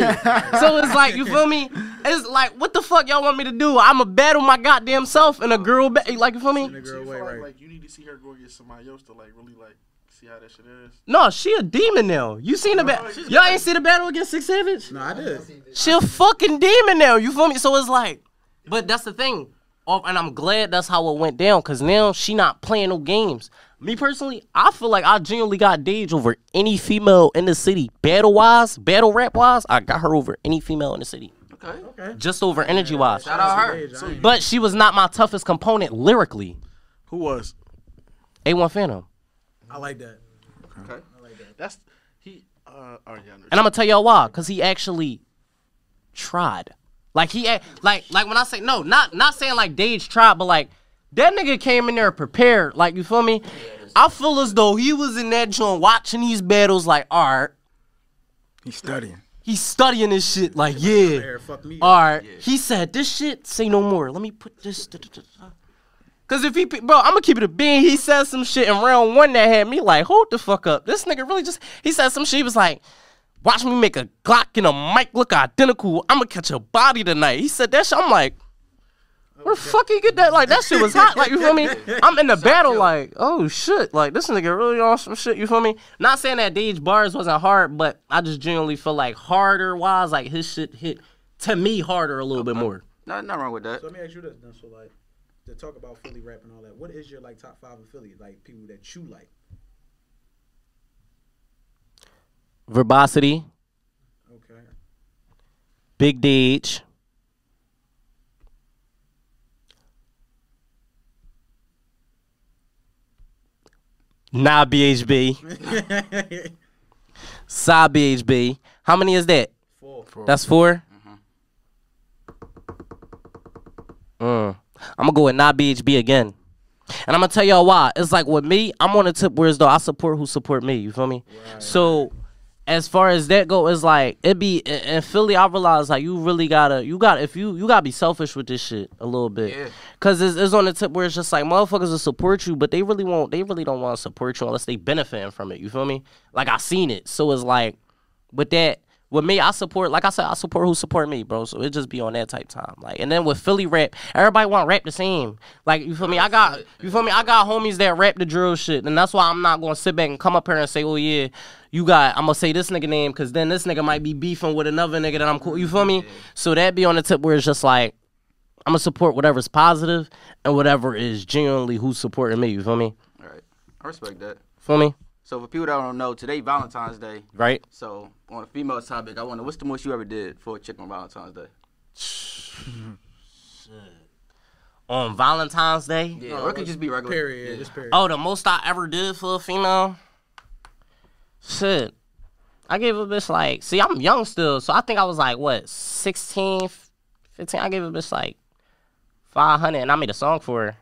S3: so it's like you feel me. It's like, what the fuck y'all want me to do? I'ma battle my goddamn self and a girl, ba- like you feel me?
S2: Nigga
S4: So you
S2: away,
S4: feel like,
S2: right.
S4: like you need to see her go get somebody else to like really like see how that shit is.
S3: No, she a demon now. You seen the battle? Y'all ain't see the battle against Six Savage?
S2: No, I did.
S3: She a fucking demon now. You feel me? So it's like, but that's the thing. Oh, and I'm glad that's how it went down, cause now she not playing no games. Me personally, I feel like I genuinely got Dage over any female in the city. Battle wise, battle rap wise, I got her over any female in the city.
S5: Okay. Okay.
S3: Just over energy wise.
S5: Shout out her.
S2: Age,
S3: But she was not my toughest component lyrically.
S4: Who was?
S3: A1 Phantom.
S2: I like that.
S5: Okay. Okay. I like that.
S4: That's he. Uh, oh yeah.
S3: And I'm gonna tell y'all why, cause he actually tried. Like he, like, like when I say no, not not saying like Dage tried, but like that nigga came in there prepared. Like you feel me? I feel as though he was in that joint watching these battles. Like, all right,
S6: He's studying.
S3: he's studying this shit. Like, yeah,
S2: Hair, fuck me.
S3: all right. He said this shit. Say no more. Let me put this. da, da, da, da. Cause if he, bro, I'm gonna keep it a bean. He said some shit in round one that had me like, hold the fuck up. This nigga really just, he said some shit. He was like, watch me make a Glock and a mic look identical. I'm gonna catch a body tonight. He said that shit. I'm like, where the fuck he get that? Like that shit was hot. Like you feel me? I'm in the battle. Like oh shit. Like this nigga really on some shit. You feel me? Not saying that Dage bars wasn't hard, but I just genuinely feel like harder wise, like his shit hit to me harder a little bit more.
S5: Not, not wrong with that.
S2: So let me ask you this then. So like, to talk about Philly rap and all that, what is your like top five of Philly? Like people that you like?
S3: Verbosity,
S2: Okay.
S3: Big Dage. Nah, BHB. Side BHB. How many is that?
S2: Four.
S3: That's 4 Mm. I'm gonna go with not BHB again. And I'm gonna tell y'all why. It's like with me, I'm on the tip where as though I support who support me. You feel me? so as far as that go, it's like it be in, Philly. I realize like you really gotta you got if you you gotta be selfish with this shit a little bit.
S5: Yeah.
S3: Cause it's, it's on the tip where it's just like motherfuckers will support you, but they really won't. They really don't want to support you unless they benefiting from it. You feel me? Like I seen it. So it's like with that with me, I support. Like I said, I support who support me, bro. So it just be on that type time. Like, and then with Philly rap, everybody want rap the same. Like, you feel me? I got you feel me? I got homies that rap the drill shit, and that's why I'm not gonna sit back and come up here and say, oh yeah, you got. I'm gonna say this nigga name because then this nigga might be beefing with another nigga that I'm cool. You feel me? So that be on the tip where it's just like. I'm gonna support whatever's positive and whatever is genuinely who's supporting me. You feel me?
S5: All right. I respect that.
S3: Feel me?
S5: So for people that don't know, today Valentine's Day.
S3: Right?
S5: So on a female topic, I wonder what's the most you ever did for a chick on Valentine's Day? Shit.
S3: On Valentine's Day.
S5: Yeah, or it could just be regular.
S2: Period.
S5: Yeah.
S2: Just period.
S3: Oh, the most I ever did for a female. Shit. I gave a bitch like, see, I'm young still, so I think I was like, what, 16, 15? I gave a bitch like 500 and I made a song for her.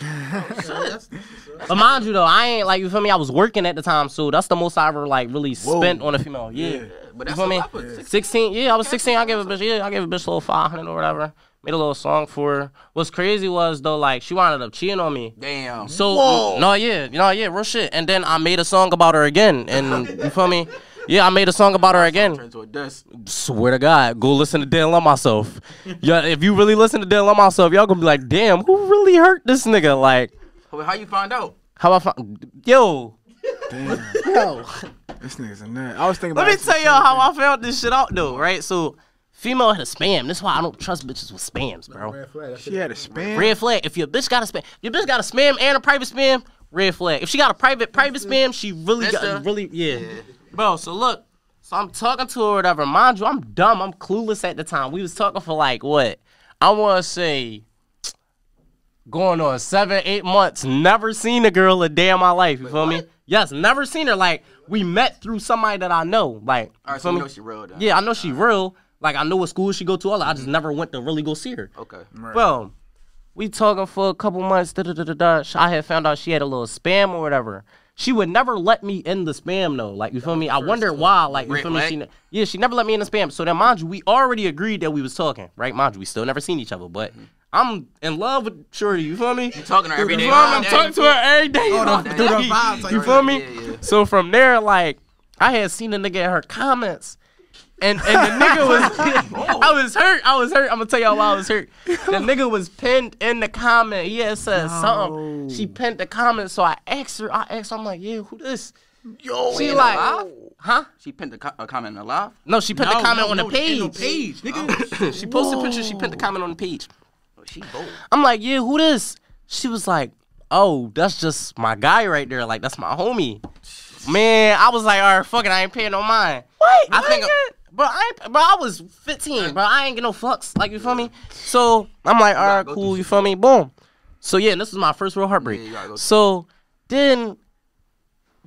S3: Oh, But mind you though, I ain't like you feel me. I was working at the time, so that's the most I ever like really spent on a female. Yeah,
S5: But
S3: you
S5: that's
S3: feel
S5: a
S3: me?
S5: for 16.
S3: Yeah, I was sixteen. I gave a bitch. Yeah, I gave a bitch a little five hundred or whatever. Made a little song for her. What's crazy was though, like she wound up cheating on me.
S5: Damn.
S3: So no, yeah, you know, yeah, real shit. And then I made a song about her again, and you feel me? Yeah, I made a song about her again.
S5: Turn into a dust.
S3: Swear to God, go listen to Dan Love Myself. Yeah, if you really listen to Dan Love Myself, y'all gonna be like, damn, who really hurt this nigga? Like,
S5: But how you find out?
S3: how I found, yo,
S6: Damn,
S3: yo.
S6: this nigga's a nut. I was thinking.
S3: Let me tell y'all how I
S6: thing.
S3: found this shit out though, right? So, female had a spam. That's why I don't trust bitches with spams, bro.
S2: Red flag.
S6: She had a spam.
S3: Red flag. If your bitch got a spam, your bitch got a spam and a private spam. Red flag. If she got a private private spam, she really got
S5: Mister.
S3: really yeah. Bro, so look, so I'm talking to her or whatever. Mind you, I'm dumb. I'm clueless at the time. We was talking for like what? I want to say going on seven, eight months. Never seen a girl a day in my life. You feel me? Yes, never seen her. Like we met through somebody that I know. Like
S5: All right, so
S3: feel
S5: you know she real then.
S3: Yeah, I know she real. Like I know what school she go to. All that. I just never went to really go see her.
S5: Okay.
S3: well, we talking for a couple months. Da, da, da, da, da. I had found out she had a little spam or whatever. She would never let me in the spam though. Like you feel me? I wonder why. Like you
S5: Red
S3: feel me?
S5: flag?
S3: She, ne- yeah, she never let me in the spam. So then, mind you, we already agreed that we was talking, right? Mind you, we still never seen each other, but. I'm in love with Shorty, you feel me? You
S5: talking to her every day,
S3: I'm
S5: day.
S3: talking to her every day.
S2: Oh,
S3: all
S2: the-
S3: day.
S2: the vibes, like,
S3: you feel me?
S5: Yeah, yeah.
S3: So from there, like, I had seen the nigga in her comments. And and the nigga was I was hurt. I was hurt. I'm gonna tell y'all why I was hurt. The nigga was pinned in the comment. He had said something. She pinned the comment, so I asked her, I asked her, I'm like, yeah, who this?
S5: Yo,
S3: She
S5: in
S3: like,
S5: alive?
S3: huh?
S5: She pinned a, co- a comment in the live.
S3: No, she pinned the comment
S2: no,
S3: on the page.
S2: ain't no page, nigga. Oh.
S3: she posted a picture, she pinned the oh. comment on the page.
S5: She bold.
S3: I'm like, yeah, who this? She was like, oh, that's just my guy right there. Like, that's my homie. Man, I was like, all right, fuck it, I ain't paying no mind. What? I think, bro, I ain't, bro, I was 15, bro. I ain't get no fucks. Like, you feel me? So I'm like, all right, cool. You feel me? Boom. So yeah, this was my first real heartbreak.
S5: Yeah, go
S3: so then.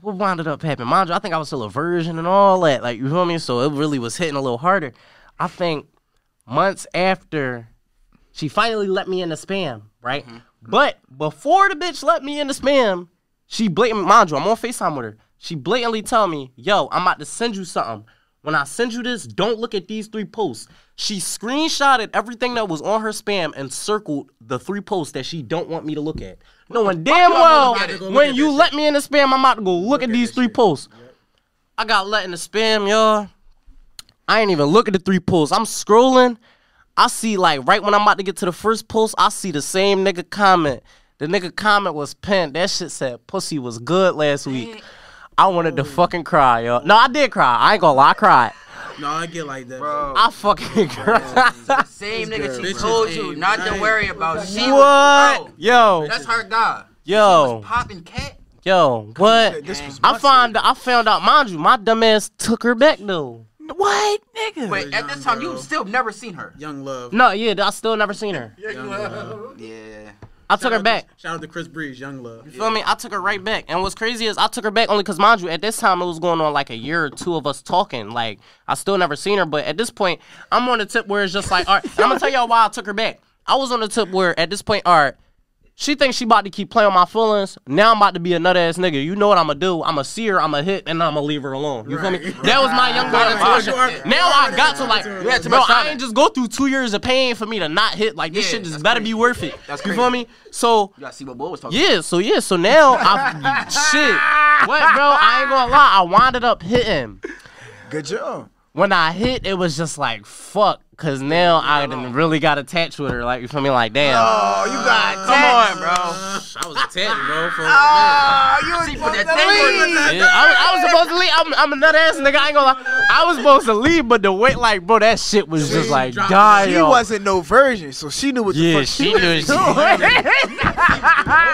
S3: What wound up happening? Mind you, I think I was still a virgin and all that. Like, you feel me? So it really was hitting a little harder. I think months after she finally let me in the spam, right? Mm-hmm. But before the bitch let me in the spam, she blatantly, mind you, I'm on FaceTime with her. She blatantly tell me, yo, I'm about to send you something. When I send you this, don't look at these three posts. She screenshotted everything that was on her spam and circled the three posts that she don't want me to look at. No Knowing damn well,
S5: look at it?
S2: Go look
S3: when you let me in the spam, I'm about to go look, at
S2: at
S3: these three
S2: shit.
S3: posts. I got let in the spam, y'all. I ain't even look at the three posts. I'm scrolling. I see like right when I'm about to get to the first post, I see the same nigga comment. The nigga comment was pinned. That shit said pussy was good last week. I wanted to fucking cry, yo. No, I did cry. I ain't gonna lie, I cried.
S2: No, I get like that.
S5: Bro.
S3: I fucking cried.
S5: Same nigga she
S2: Bitches
S5: told you
S2: ain't
S5: not to
S2: right.
S5: worry about. She
S3: what?
S5: Bro,
S3: Yo,
S5: that's her guy.
S3: yo,
S5: Popping cat.
S3: yo, what?
S6: This was
S3: I found I found out, mind you, my dumb ass took her back though. What, nigga?
S5: Wait, at this time you still never seen her.
S2: Young love.
S3: No, yeah, I still never seen her.
S2: Young love.
S5: Yeah.
S3: I took her back.
S2: Shout out to Chris Breeze, Young Love.
S3: You feel me? I took her right back. And what's crazy is I took her back only because, mind you, at this time it was going on like a year or two of us talking. Like, I still never seen her. But at this point, I'm on the tip where it's just like, all right. And I'm going to tell y'all why I took her back. I was on the tip where at this point, all right, she thinks she about to keep playing my feelings. Now I'm about to be another ass nigga. You know what I'm going to do. I'm going to see her, I'm going to hit, and I'm going to leave her alone. You feel me? That was my young boy intuition. Now I got to like,
S5: had too
S3: bro. I ain't just go through two years of pain for me to not hit. Like, this
S5: Yeah,
S3: shit just
S5: that's
S3: better
S5: crazy.
S3: be worth it.
S5: That's
S3: you feel me? So,
S5: You gotta see what boy was talking.
S3: yeah, so yeah, so now I shit. What, bro? I ain't gonna lie. I winded up hitting.
S6: Good job.
S3: when I hit, it was just like fuck, cause now I done really got attached with her. Like you feel me? Like damn.
S5: Oh, you got come on, bro.
S8: I was attached, bro. For
S5: Oh, you was put that thing
S3: Yeah, I, was, I was supposed to leave. I'm, I'm a nut ass nigga. I ain't gonna lie. I was supposed to leave, but the wait, like, bro, that shit was just like dying.
S6: She wasn't no virgin, so she knew what the
S3: Yeah,
S6: fuck
S3: she
S6: she
S3: knew
S6: was
S3: she-
S6: doing.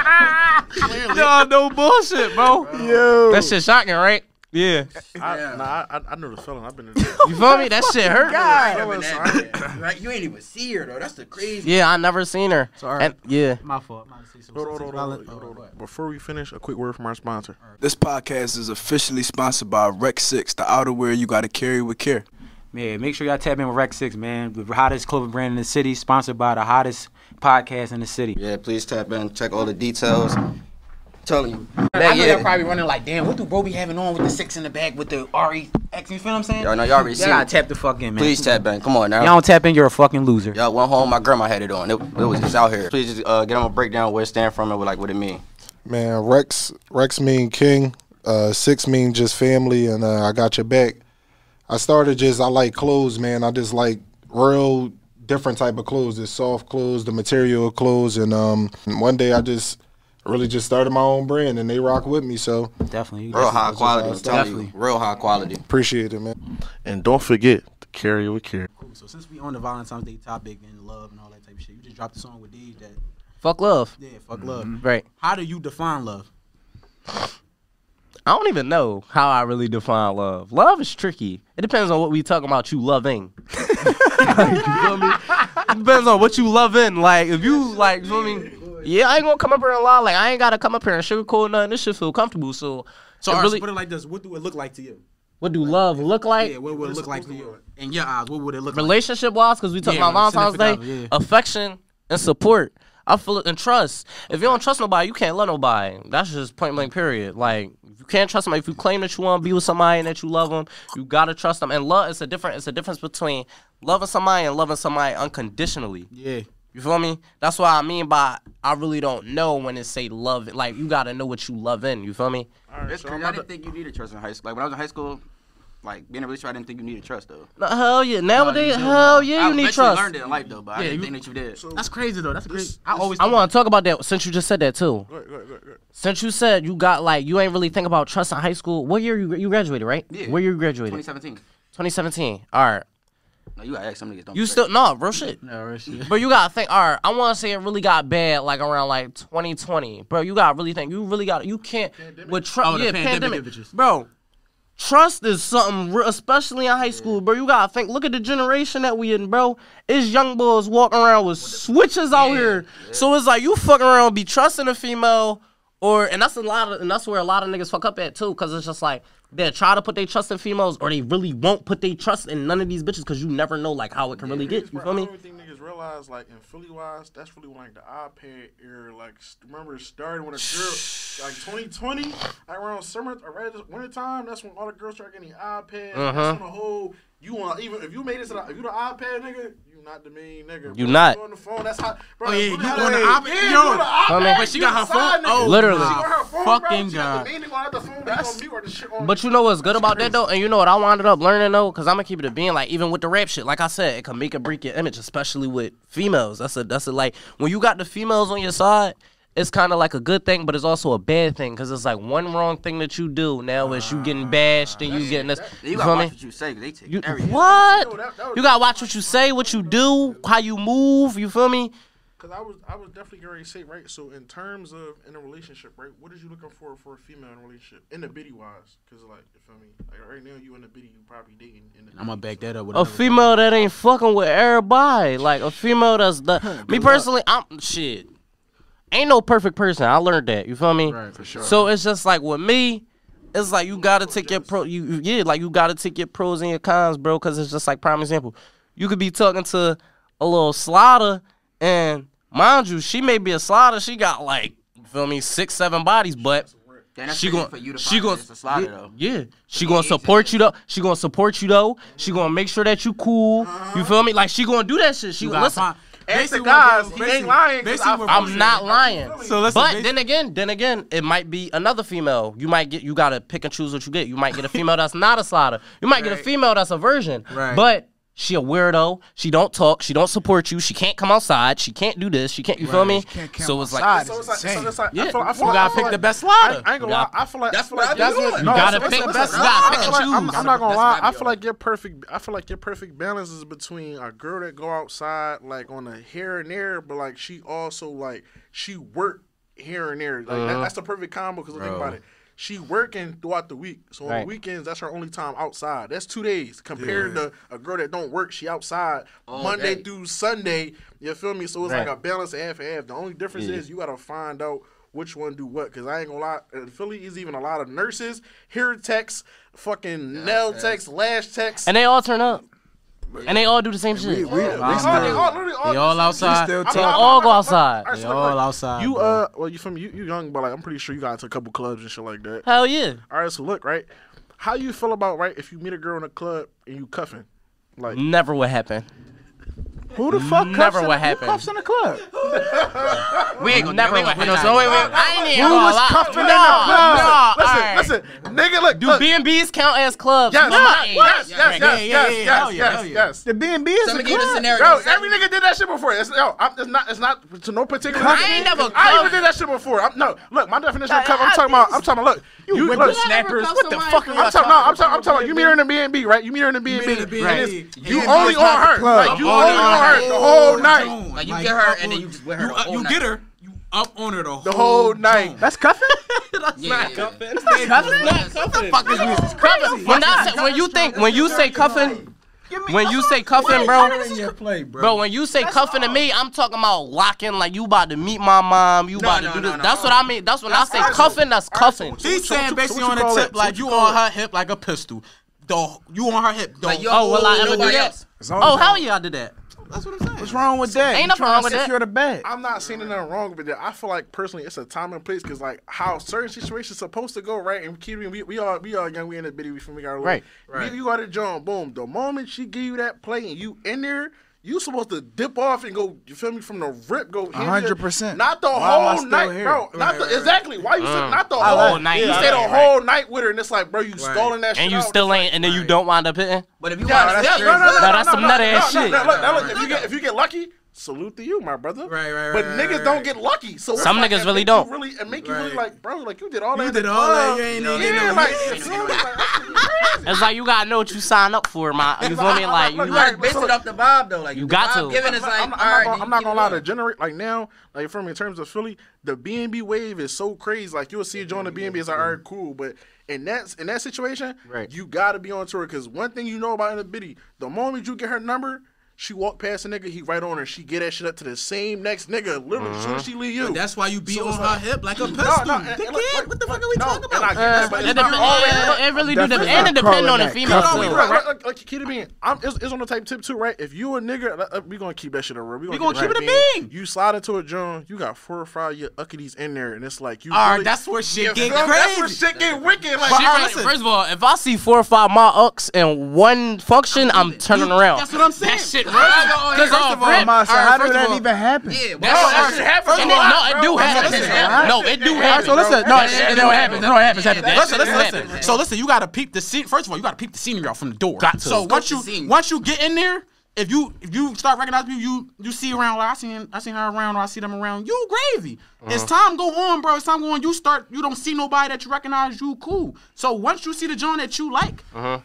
S3: Nah, no bullshit, bro.
S6: Yo.
S3: That shit shocking, right? Yeah.
S4: I, nah, I, I, I know the feeling. I've been in there.
S3: You feel me? That shit hurt.
S9: God, Right, you ain't even see her though. That's the crazy.
S3: Yeah, I never seen her.
S2: Sorry.
S3: And yeah.
S2: My fault. My say some
S4: Hold on,
S2: sensitive
S4: hold on,
S2: violence.
S4: hold on, hold on.
S2: what?
S4: Before we finish, a quick word from our sponsor.
S6: This podcast is officially sponsored by Rex Six, the outerwear you gotta carry with care.
S10: Man, make sure y'all tap in with Rex Six, man. The hottest clothing brand in the city, sponsored by the hottest podcast in the city.
S5: Yeah, please tap in, check all the details. Telling you.
S9: I know
S5: yeah.
S9: they're probably running like, damn, what do bro be having on with the six in the back with the REX? You feel what I'm saying?
S5: Y'all know y'all already
S10: Y'all
S5: it.
S10: tap the fuck in, man.
S5: Please tap in. Come on now.
S10: Y'all don't tap in, you're a fucking loser.
S5: Y'all went home. My grandma had it on. It, it was just out here. Please just uh, get on a breakdown where it stand from and what, like what it mean.
S11: Man, Rex Rex mean king. Uh, six mean just family, and uh, I got your back. I started just I like clothes, man. I just like real different type of clothes. The soft clothes, the material clothes, and um, one day I just really just started my own brand, and they rock with me. So
S10: Definitely.
S5: Real high quality.
S11: how I
S5: I'm telling
S10: started.
S5: you. Real high quality.
S11: appreciate it, man.
S4: And don't forget to carry with care.
S2: Cool. So since we on the Valentine's Day topic and love and all that type of shit, you just dropped a song with Deej that
S3: Fuck love.
S2: yeah, fuck love. Mm-hmm.
S3: Right.
S2: How do you define love?
S3: I don't even know how I really define love. Love is tricky. It depends on what we talking about. You loving. Like, you feel me? It depends on what you loving. Like if you like, you feel me? Yeah, I ain't gonna come up here and lie. Like I ain't gotta come up here and sugarcoat nothing. This shit feel comfortable. So,
S2: So so
S3: really,
S2: put it like this: What do it look like to you?
S3: what do love look like?
S2: yeah, what would it look like to you? In your eyes, what would it look like?
S3: relationship wise, because we talking
S2: Yeah,
S3: about Valentine's Day,
S2: yeah.
S3: affection and support. I feel it and trust. If you don't trust nobody, you can't love nobody. That's just point blank. Period. Like you can't trust somebody, if you claim that you want to be with somebody and that you love them, you gotta trust them. And love is a different. It's a difference between loving somebody and loving somebody unconditionally.
S2: Yeah.
S3: You feel me? That's what I mean by I really don't know when it say love. It. Like you gotta know what you love in. You feel me?
S4: All right,
S5: It's
S4: so
S5: crazy.
S4: I'm
S5: I
S4: about
S5: didn't think you needed trust in high school. Like when I was in high school, like being in a relationship, I didn't think you needed trust though.
S3: No, hell yeah. Nowadays,
S2: do.
S3: hell yeah,
S5: I
S3: you need
S5: eventually
S3: trust.
S5: learned it in life though, but I
S2: Yeah,
S5: didn't
S2: you-
S5: think that you did.
S4: So
S2: That's crazy though. That's crazy. I always.
S3: I want to talk about that since you just said that too.
S4: Go ahead, go ahead, go ahead.
S3: Since you said you got like you ain't really think about trust in high school. What year you you graduated, right?
S5: Yeah.
S3: Where you graduated?
S5: 2017.
S3: 2017. All right.
S5: No, you gotta ask some niggas. Don't
S3: You still no real shit.
S2: No, real shit.
S3: But you gotta think. All right. I want to say it really got bad like around like 2020, bro. You gotta really think. You really got. You can't with trust.
S2: Oh, the
S3: yeah,
S2: pandemic
S3: pandemic, bro. Trust is something, re- especially in high school, bro. You gotta think. Look at the generation that we in, bro. It's young boys walking around with switches out here. So it's like you fucking around, be trusting a female, or and that's a lot of, and that's where a lot of niggas fuck up at too, because it's just like they try to put their trust in females, or they really won't put their trust in none of these bitches, because you never know like how it can really get. You feel
S4: I
S3: me?
S4: don't think niggas realize, like, in Philly wise, that's really when, like, the iPad era, like, remember it started when a girl, like, 2020, like, around summer, or right at winter time, that's when all the girls start getting iPads.
S3: Uh-huh.
S4: That's when the whole, you want, even if you made it to the, if you the iPad nigga, you not the main nigga.
S3: You
S4: bro.
S3: not.
S4: You on the phone, that's how, bro.
S2: Oh, yeah, you
S4: it
S2: on the iPad?
S4: there. Yeah,
S2: Yo,
S4: you on the iPad.
S3: but
S2: she
S4: you
S2: got her phone?
S4: nigga.
S2: Oh,
S3: Literally.
S4: She got her phone, bro.
S2: Fucking
S4: She got
S2: God.
S4: the main nigga on the phone, they on the shit on
S3: But you know what's good about that though, and you know what I wound up learning though, because I'm gonna keep it a being like even with the rap shit, like I said, it can make or break your image, especially with females. That's a that's a like when you got the females on your side, it's kind of like a good thing, but it's also a bad thing because it's like one wrong thing that you do now is you getting ah, bashed and you getting this.
S5: You
S3: You
S5: gotta watch
S3: me?
S5: what you say, 'cause they take
S3: You,
S5: everything.
S3: what?
S4: No, that- that
S3: You gotta watch what you say, what you do, how you move. You feel me?
S4: Cause I was I was definitely going to say right. So in terms of in a relationship, right? What is you looking for for a female in a relationship in the biddy wise? Cause like you feel me? Like right now you in the biddy, you probably dating. In the
S2: I'm gonna back that up with
S3: A
S2: another-
S3: female that ain't fucking with everybody, like a female that's the. me personally, I'm shit. Ain't no perfect person. I learned that. You feel me?
S2: Right, for sure.
S3: So it's just like with me, it's like you gotta take your pro. You yeah, like you gotta take your pros and your cons, bro. Cause it's just like prime example. You could be talking to a little slaughter, and mind you, she may be a slaughter. She got like you feel me, six seven bodies, but
S5: Damn,
S3: she gonna
S5: for you to
S3: she gonna
S5: that it's a slider,
S3: yeah,
S5: though.
S3: yeah. she gonna support you though. She gonna support you though. She gonna make sure that you cool. You uh-huh. feel me? Like she gonna do that shit. She
S2: You
S3: gonna listen.
S2: find- ask
S4: guys. He ain't lying.
S3: I'm not lying.
S2: So listen,
S3: but then again, then again, it might be another female. You might get. You gotta pick and choose what you get. You might get a female that's not a slider. You might right. get a female that's a virgin.
S2: Right.
S3: But she a weirdo. She don't talk. She don't support you. She can't come outside. She can't do this. She can't. You right. feel me? So it's like,
S4: so
S6: it's
S4: like, so it's like,
S3: yeah.
S4: I feel, I feel
S2: you gotta pick
S4: like,
S2: the best lie.
S4: I, I ain't gonna lie. I feel like
S5: that's what
S4: that's what
S3: you gotta pick
S4: the
S3: best
S4: lie. I'm not gonna lie.
S5: I
S4: feel like your perfect. I feel like your perfect balance is between a girl that go outside like on a here and there, but like she also like she work here and there. Like uh, that,
S3: uh-huh.
S4: that's the perfect combo because think about it she working throughout the week. So
S3: right.
S4: on the weekends, that's her only time outside. That's two days compared yeah. to a girl that don't work. She outside
S5: All
S4: Monday
S5: day.
S4: through Sunday. You feel me? So it's
S3: right.
S4: like a balance half and half. The only difference yeah. is you gotta find out which one do what. Cause I ain't gonna lie, in Philly is even a lot of nurses, hair techs, fucking yeah, nail techs, lash techs,
S3: and they all turn up. And they all do the same shit.
S6: We, we, we
S4: all,
S6: still,
S4: they all, all,
S2: they all outside.
S3: They all go outside.
S2: They all outside.
S4: You uh, well, you from you, you young, but like I'm pretty sure you got into a couple clubs and shit like that.
S3: Hell yeah.
S4: All right, so look, right, how you feel about right if you meet a girl in a club and you cuffing, like
S3: never would happen.
S6: Who the fuck
S3: never
S6: cuffs
S3: what
S6: in,
S3: happened?
S6: Who cuffs in the club?
S5: we ain't gonna
S3: never.
S5: what
S3: happened.
S5: gonna, wait, wait.
S3: I ain't
S6: Who was
S3: lie.
S6: cuffing
S3: no, in
S6: the club?
S3: No,
S4: listen,
S3: right.
S4: listen, nigga. Look,
S3: do. B and B's count as clubs?
S4: Yes,
S3: no,
S4: yes, yes, yes, yes, yes, yes, yes.
S6: The B and B is a club.
S4: Yo, every nigga did that shit before. It's, yo, I'm, it's not. It's not to no particular.
S3: I ain't never.
S4: I even did that shit before. I'm, no, look, my definition of cuff. I'm talking about. I'm talking about. Look, you
S6: whip snappers. What the fuck?
S4: I'm talking. No, I'm talking. I'm talking about. You meet her in the B and B, right? You meet her in the B and B. You only on her. You only on her the whole night.
S5: Like you get her and then you just wear her.
S2: You, get her. You up on her the whole,
S4: the whole night.
S6: That's cuffing.
S5: That's yeah, not yeah, cuffing. That's not cuffing.
S3: What the fuck is cuffing? When, I, when you think when you say cuffing. When you say cuffing, bro,
S2: bro,
S3: when you say cuffing to me, I'm talking about locking, like you about to meet my mom, you no, about
S5: no,
S3: to do this.
S5: No,
S3: that's what I mean. That's when that's I say
S4: arsehole.
S3: cuffing, that's cuffing.
S4: She's
S2: saying basically on the tip, like you on her hip like a pistol. Though you on her hip, though.
S5: Like,
S3: oh, will I ever do that? Oh, how you I did that?
S2: That's what I'm saying.
S6: What's wrong with that?
S3: Ain't no
S6: problem
S3: with that.
S6: The bag.
S4: I'm not saying nothing wrong with that. I feel like personally, it's a time and place because like how certain situations supposed to go right, and we we all we all young, we in the bitty, we from we got
S3: right,
S4: right. You, you got a job, boom. The moment she give you that play and you in there you supposed to dip off and go. You feel me? From the rip, go. hundred
S6: percent.
S4: Not the
S6: Why
S4: whole night,
S6: here?
S4: bro. Right, not the, right, exactly. Why you uh, not the whole,
S3: whole night?
S4: You
S3: yeah,
S4: stayed
S3: a
S4: whole night with her, and it's like, bro, you right. stolen that.
S3: And you
S4: out,
S3: still ain't, and then you don't wind up hitting.
S5: But if you
S4: yeah, that's,
S5: yeah,
S4: no, no, no, no,
S3: that's some
S4: nutty
S3: ass shit.
S4: If you get lucky, salute to you, my brother.
S2: Right, right, right.
S4: But niggas
S2: right,
S4: don't get lucky. So
S3: some niggas
S4: like
S3: really don't.
S4: Really, and make you really like, bro, like you did all you that.
S2: You did all that. You ain't
S4: yeah, like,
S3: it's like you gotta know what you sign up for, my. You feel me? Like you
S5: like based it off the vibe though. Like
S3: you got to.
S5: Giving is like,
S4: I'm not gonna lie to generate like now, like for me, in terms of Philly, the BNB wave is so crazy. Like you'll see it join the BNB. It's like, all right, cool, but in that in that situation,
S3: right.
S4: you got to be on tour because one thing you know about in the Biddy, the moment you get her number, she walk past a nigga, he right on her. She get that shit up to the same next nigga. Literally, mm-hmm. soon she leave you.
S2: That's why you be
S4: so
S2: on her
S4: like,
S2: hip like a pistol.
S4: No, no, and, and, like,
S2: what the fuck are we
S4: no,
S2: talking about?
S4: And I get that, but it's.
S3: It really do depend. And it depend on the female.
S6: No,
S3: no,
S4: right, like, like keep it I'm, it's, it's on the type tip too, right? If you a nigga, uh, uh, we gonna keep that shit around. We gonna, we
S2: gonna keep it a
S4: bean. You slide into a joint, you got four or five your uckities in there, and it's like you.
S2: All right, that's where shit get
S4: crazy. That's where shit get wicked. Like,
S3: first of all, if I see four or five my ucks in one function, I'm turning around.
S2: That's what I'm saying.
S6: Because on
S2: Brent, my
S6: how did that even happen?
S5: Yeah, that shit happens.
S3: No, it do happen. No, it do happen.
S2: So listen, no, it don't
S3: happen.
S2: It don't happen. Listen, listen, listen. So listen, you gotta peep the scene. First of all, you gotta peep the scenery out from the door.
S3: Got to.
S2: So once you once you get in there if you if you start recognizing you you see around. Like I seen I seen her around, or I see them around. You gravy. Uh-huh. As time go on, bro, as time go on, you start you don't see nobody that you recognize. You cool. So once you see the John that you like, uh-huh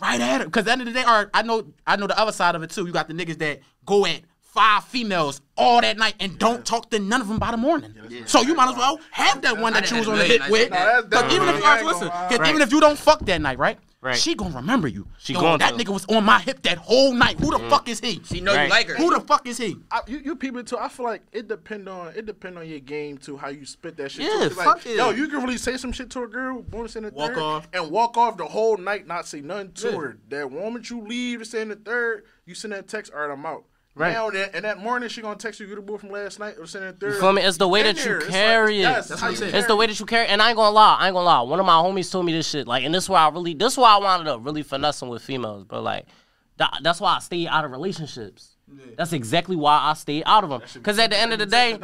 S2: right at him. Because at the end of the day, I know I know the other side of it too. You got the niggas that go at five females all that night and don't talk to none of them by the morning. Yeah, so you might as well have that one that you was on the hit with. Even if
S4: you
S2: listen, even if you don't fuck that night, right?
S3: Right.
S2: She gonna remember you.
S3: She
S2: Yo,
S3: going
S2: that
S3: to.
S2: nigga was on my hip that whole night. Who the mm. fuck is he?
S5: She know
S3: right.
S5: you like her.
S2: Who the fuck is he?
S4: I, you, you people too. I feel like it depend on it depend on your game too. How you spit that shit.
S2: Yeah,
S4: too. fuck like,
S2: it.
S4: Yo, you can really say some shit to a girl, bonus in the
S2: walk
S4: third,
S2: off.
S4: and walk off the whole night, not say nothing to
S2: yeah.
S4: her. That moment you leave, say in the third, you send that text. All right, I'm out.
S3: Right.
S4: Now that, and that morning she gonna text you you the boy from last night or sending third.
S3: You feel me? It's the way that you
S4: carry it's like,
S3: it.
S4: Yes,
S3: it's the way that you carry. It. And I ain't gonna lie, I ain't gonna lie. One of my homies told me this shit. Like, and this why I really, this why I wound up really finessing with females, bro. Like, that, that's why I stay out of relationships. Yeah. That's exactly why I stay out of them. Because at the end of the day,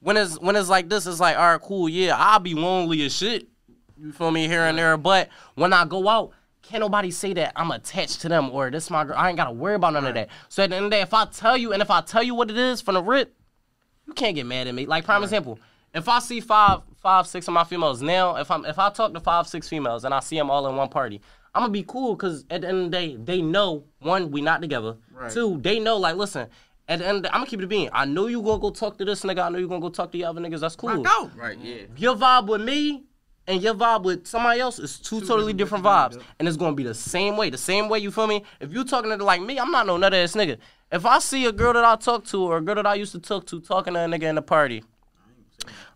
S3: when it's when it's like this, it's like, all right, cool, yeah, I'll be lonely as shit. You feel me here and there, but when I go out, can't nobody say that I'm attached to them or this my girl. I ain't gotta worry about none of that. So at the end of the day, if I tell you and if I tell you what it is from the rip, you can't get mad at me. Like prime example, if I see five, five, six of my females now, if I'm if I talk to five, six females and I see them all in one party, I'm gonna be cool because at the end of the day, they know one, we not together.
S2: Right.
S3: Two, they know like listen. At the end, of the, I'm gonna keep it being. I know you gonna go talk to this nigga. I know you gonna go talk to the other niggas. That's cool.
S2: go.
S5: Right, yeah.
S3: Your vibe with me and your vibe with somebody else is two, totally different, vibes. And it's gonna be the same way. The same way, you feel me? If you talking to like me, I'm not no nut ass nigga. If I see a girl that I talk to or a girl that I used to talk to talking to a nigga in the party,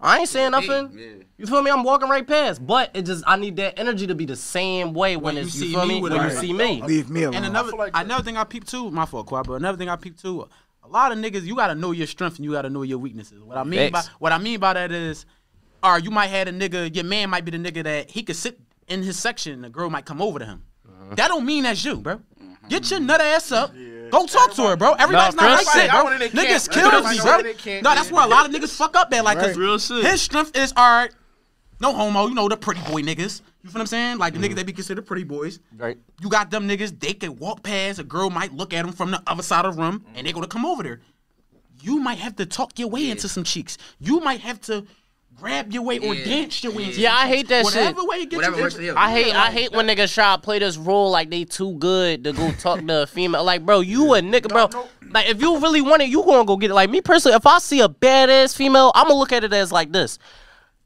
S3: I ain't saying nothing. You feel me? I'm walking right past. But it just I need that energy to be the same way when,
S2: When
S3: it's
S2: you
S3: you
S2: see
S3: feel
S2: me
S3: me? When
S2: a-
S3: you see me.
S6: Leave me alone.
S2: And another another thing I peep too, my fault, Quad, but another thing I peep too, a lot of niggas, you gotta know your strengths and you gotta know your weaknesses. What I mean by what I mean by that is, or you might have a nigga, your man might be the nigga that he could sit in his section and the girl might come over to him. That don't mean that's you, bro. Get your nut ass up. Go talk to her, bro. Everybody's not like that, bro.
S4: want it in
S2: Niggas kill
S4: Everybody
S2: me, bro.
S4: it in camp,
S2: No, that's
S4: yeah.
S2: where a lot of niggas fuck up at. Like, cause
S3: Real shit.
S2: his strength is all right. No homo, you know the pretty boy niggas. You feel what I'm saying? Like the niggas that be considered pretty boys.
S3: Right.
S2: You got them niggas, they can walk past, a girl might look at them from the other side of the room, and they're gonna come over there. You might have to talk your way into some cheeks. You might have to grab your way or
S5: Yeah.
S2: dance your way into
S3: Yeah, I hate
S2: cheeks.
S3: that
S2: Whatever
S3: shit.
S2: way you get
S5: Whatever
S2: you
S5: works for you.
S3: I hate I hate when niggas try to play this role like they too good to go talk to a female. Like, bro, you a nigga, bro. Like, if you really want it, you gonna go get it. Like me personally, if I see a badass female, I'm gonna look at it as like this.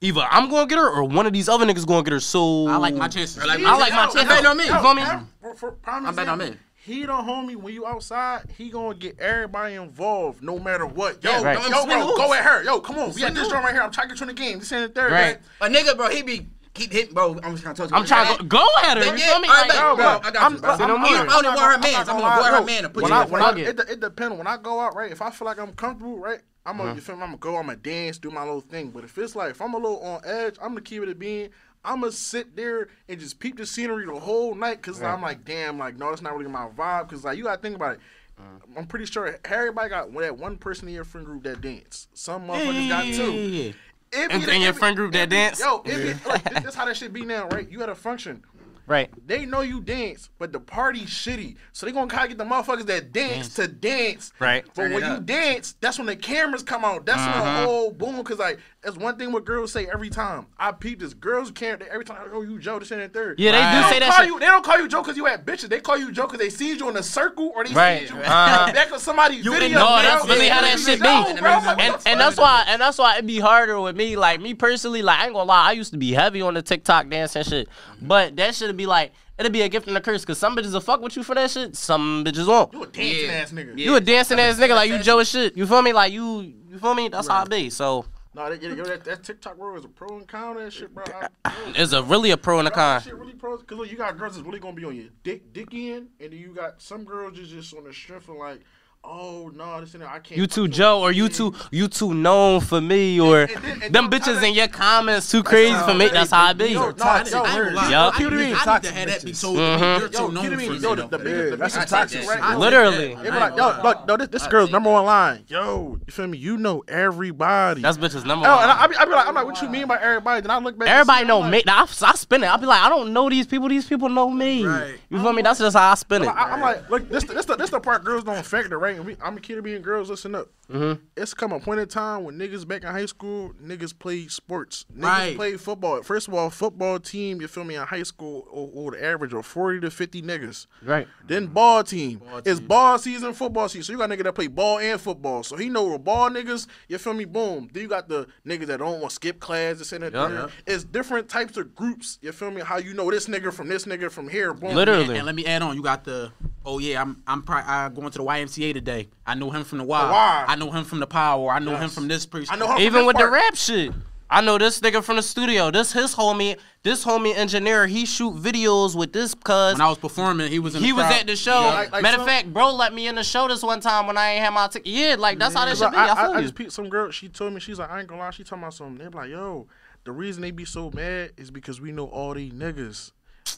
S3: Either I'm gonna get her or one of these other niggas gonna get her. So
S2: I like my chances.
S5: I like
S3: I like my
S4: Yo,
S3: chances.
S4: yo,
S3: You know me?
S4: yo,
S3: You feel me?
S4: yo, for- for prime
S5: I'm betting I'm in.
S4: He the homie when you outside, he gonna get everybody involved no matter what. Yo,
S5: Yeah, right.
S4: yo,
S5: Swing the
S4: bro,
S5: hoops.
S4: go at her. Yo, come on. We
S5: Swing
S4: at this
S5: the
S4: joint right here. I'm trying to get you in the game. This ain't the third.
S3: Right.
S4: Right?
S5: A nigga, bro, he be keep hitting, bro. I'm just trying to talk to
S3: I'm trying to go, go at her. You
S5: Yeah,
S3: feel me?
S5: all right,
S3: Like,
S5: bet, bro, I got
S4: I'm-
S5: you, bro.
S4: I'm-
S3: no
S4: I'm
S3: more.
S4: not-
S5: I don't
S4: I'm
S5: want her
S4: not-
S5: mans.
S4: I'm
S5: I'm gonna go at her man and put
S4: when
S5: you
S4: I-
S5: in
S4: when I-
S5: of
S4: It de- it depends. When I go out, right? If I feel like I'm comfortable, right? I'm gonna, uh-huh. you feel me? I'm gonna go. I'm gonna dance, do my little thing. But if it's like if I'm a little on edge, I'm gonna keep it a being. I'm gonna sit there and just peep the scenery the whole night because I'm like, damn, like no, that's not really my vibe. Because like you gotta think about it. Mm. I'm pretty sure everybody got that one person in your friend group that dance. Some motherfuckers got two.
S2: yeah, yeah.
S4: If
S2: And-
S4: it-
S2: and your friend group that dance?
S4: Yo, if it, like, this, this how that shit be now, right? You at a function.
S3: Right.
S4: They know you dance, but the party's shitty. So they gonna kind of get the motherfuckers that dance, to dance.
S3: Right.
S4: But
S5: Turn
S4: when you dance, that's when the cameras come out. That's when
S3: Uh-huh.
S4: the whole boom. Cause like that's one thing what girls say every time. I peep this. Girls can't every time. Oh, you Joe, this and that third.
S3: Yeah, they do
S4: don't
S3: say that
S4: call
S3: shit.
S4: You, they don't call you Joe because you had bitches. They call you Joe because they see you in a circle or they
S3: Right.
S4: see you
S3: Uh-huh.
S4: back of somebody's
S2: You
S4: video.
S2: in-
S3: No, that's really how that shit be.
S4: Joe, bro. Like,
S3: and and that's why and that's why it'd be harder with me. Like me personally, like I ain't gonna lie, I used to be heavy on the TikTok dance and shit. But that should be like it'll be a gift and a curse. Cause some bitches will fuck with you for that shit. Some bitches won't.
S4: You a dancing
S5: Yeah.
S4: ass nigga.
S3: You a dancing ass nigga like you Joe as shit. You feel me? Like you you feel me? That's how it be. So
S4: No, that, yo, that, that TikTok world is a pro and con and shit, bro. I, yo,
S3: it's a really a pro and a con.
S4: Shit really pros because look, you got girls that's really gonna be on your dick, dick in, and then you got some girls just just on the strength of like, oh no, this and that, I can't.
S3: You
S4: fuck
S3: too
S4: your
S3: Joe or you
S4: man.
S3: too you too known for me or
S4: And- and then- and
S3: them bitches
S4: how
S3: in your comments too crazy for me. That's how I be.
S4: Yo, no,
S6: Toxic
S4: yo,
S2: I ain't gonna I,
S6: Keep
S2: need-
S6: in.
S2: I need
S6: Toxic
S2: to have that be
S6: bitches.
S2: told.
S3: Mhm.
S2: You're
S4: Yo,
S2: too known
S4: kidding me? Yo, the, the
S2: though.
S4: biggest,
S6: that's
S4: biggest
S6: some
S4: toxic,
S6: toxic
S4: right?
S6: shit.
S3: Literally.
S4: They be like, yo, look, no, this, this girl's number one line. Yo, you feel me? You know everybody.
S3: That's bitches number one.
S4: and I, I, be, I be like, I'm like, what you mean by everybody? Then I look back.
S3: Everybody know me.
S4: like,
S3: I, I spin it. I be like, I don't know these people. These people know me.
S2: Right.
S3: You feel me? That's just how I spin it.
S4: I, I'm like, look, this, this, the, this the part girls don't affect factor, right? And we, I'm a kid of being girls. Listen up.
S3: Mm-hmm.
S4: It's come a point in time when niggas back in high school, niggas played sports. Niggas
S2: Right.
S4: played football. First of all, football team, you feel me, in high school, or, or the average of 40 to 50 niggas.
S3: Right.
S4: Then ball team. It's ball season, football season. So you got nigga that play ball and football. So he know the ball niggas, you feel me, boom. Then you got the niggas that don't want to skip class, this and that.
S3: Yup.
S4: there. It's different types of groups, you feel me, how you know this nigga from this nigga from here, boom.
S3: Literally.
S2: And, and let me add on. You got the. Oh yeah, I'm I'm pri- I going to the YMCA today. I know him from the Y.
S4: I Y.
S2: I know him from the Power. I know him from this person.
S4: I know him from
S3: Even
S4: this
S3: with the rap shit. I know this nigga from the studio. This his homie. This homie engineer. He shoot videos with this cuz.
S2: When I was performing, he was in.
S3: He
S2: the
S3: was at the show.
S4: Yeah, like- like
S3: Matter of fact, bro let me in the show this one time when I ain't had my ticket. Yeah, like that's how that
S4: Cause
S3: should be.
S4: I,
S3: I,
S4: I, I just peeped some girl. She told me she's like, I ain't gonna lie. She talking about something. They be like, yo, the reason they be so mad is because we know all these niggas.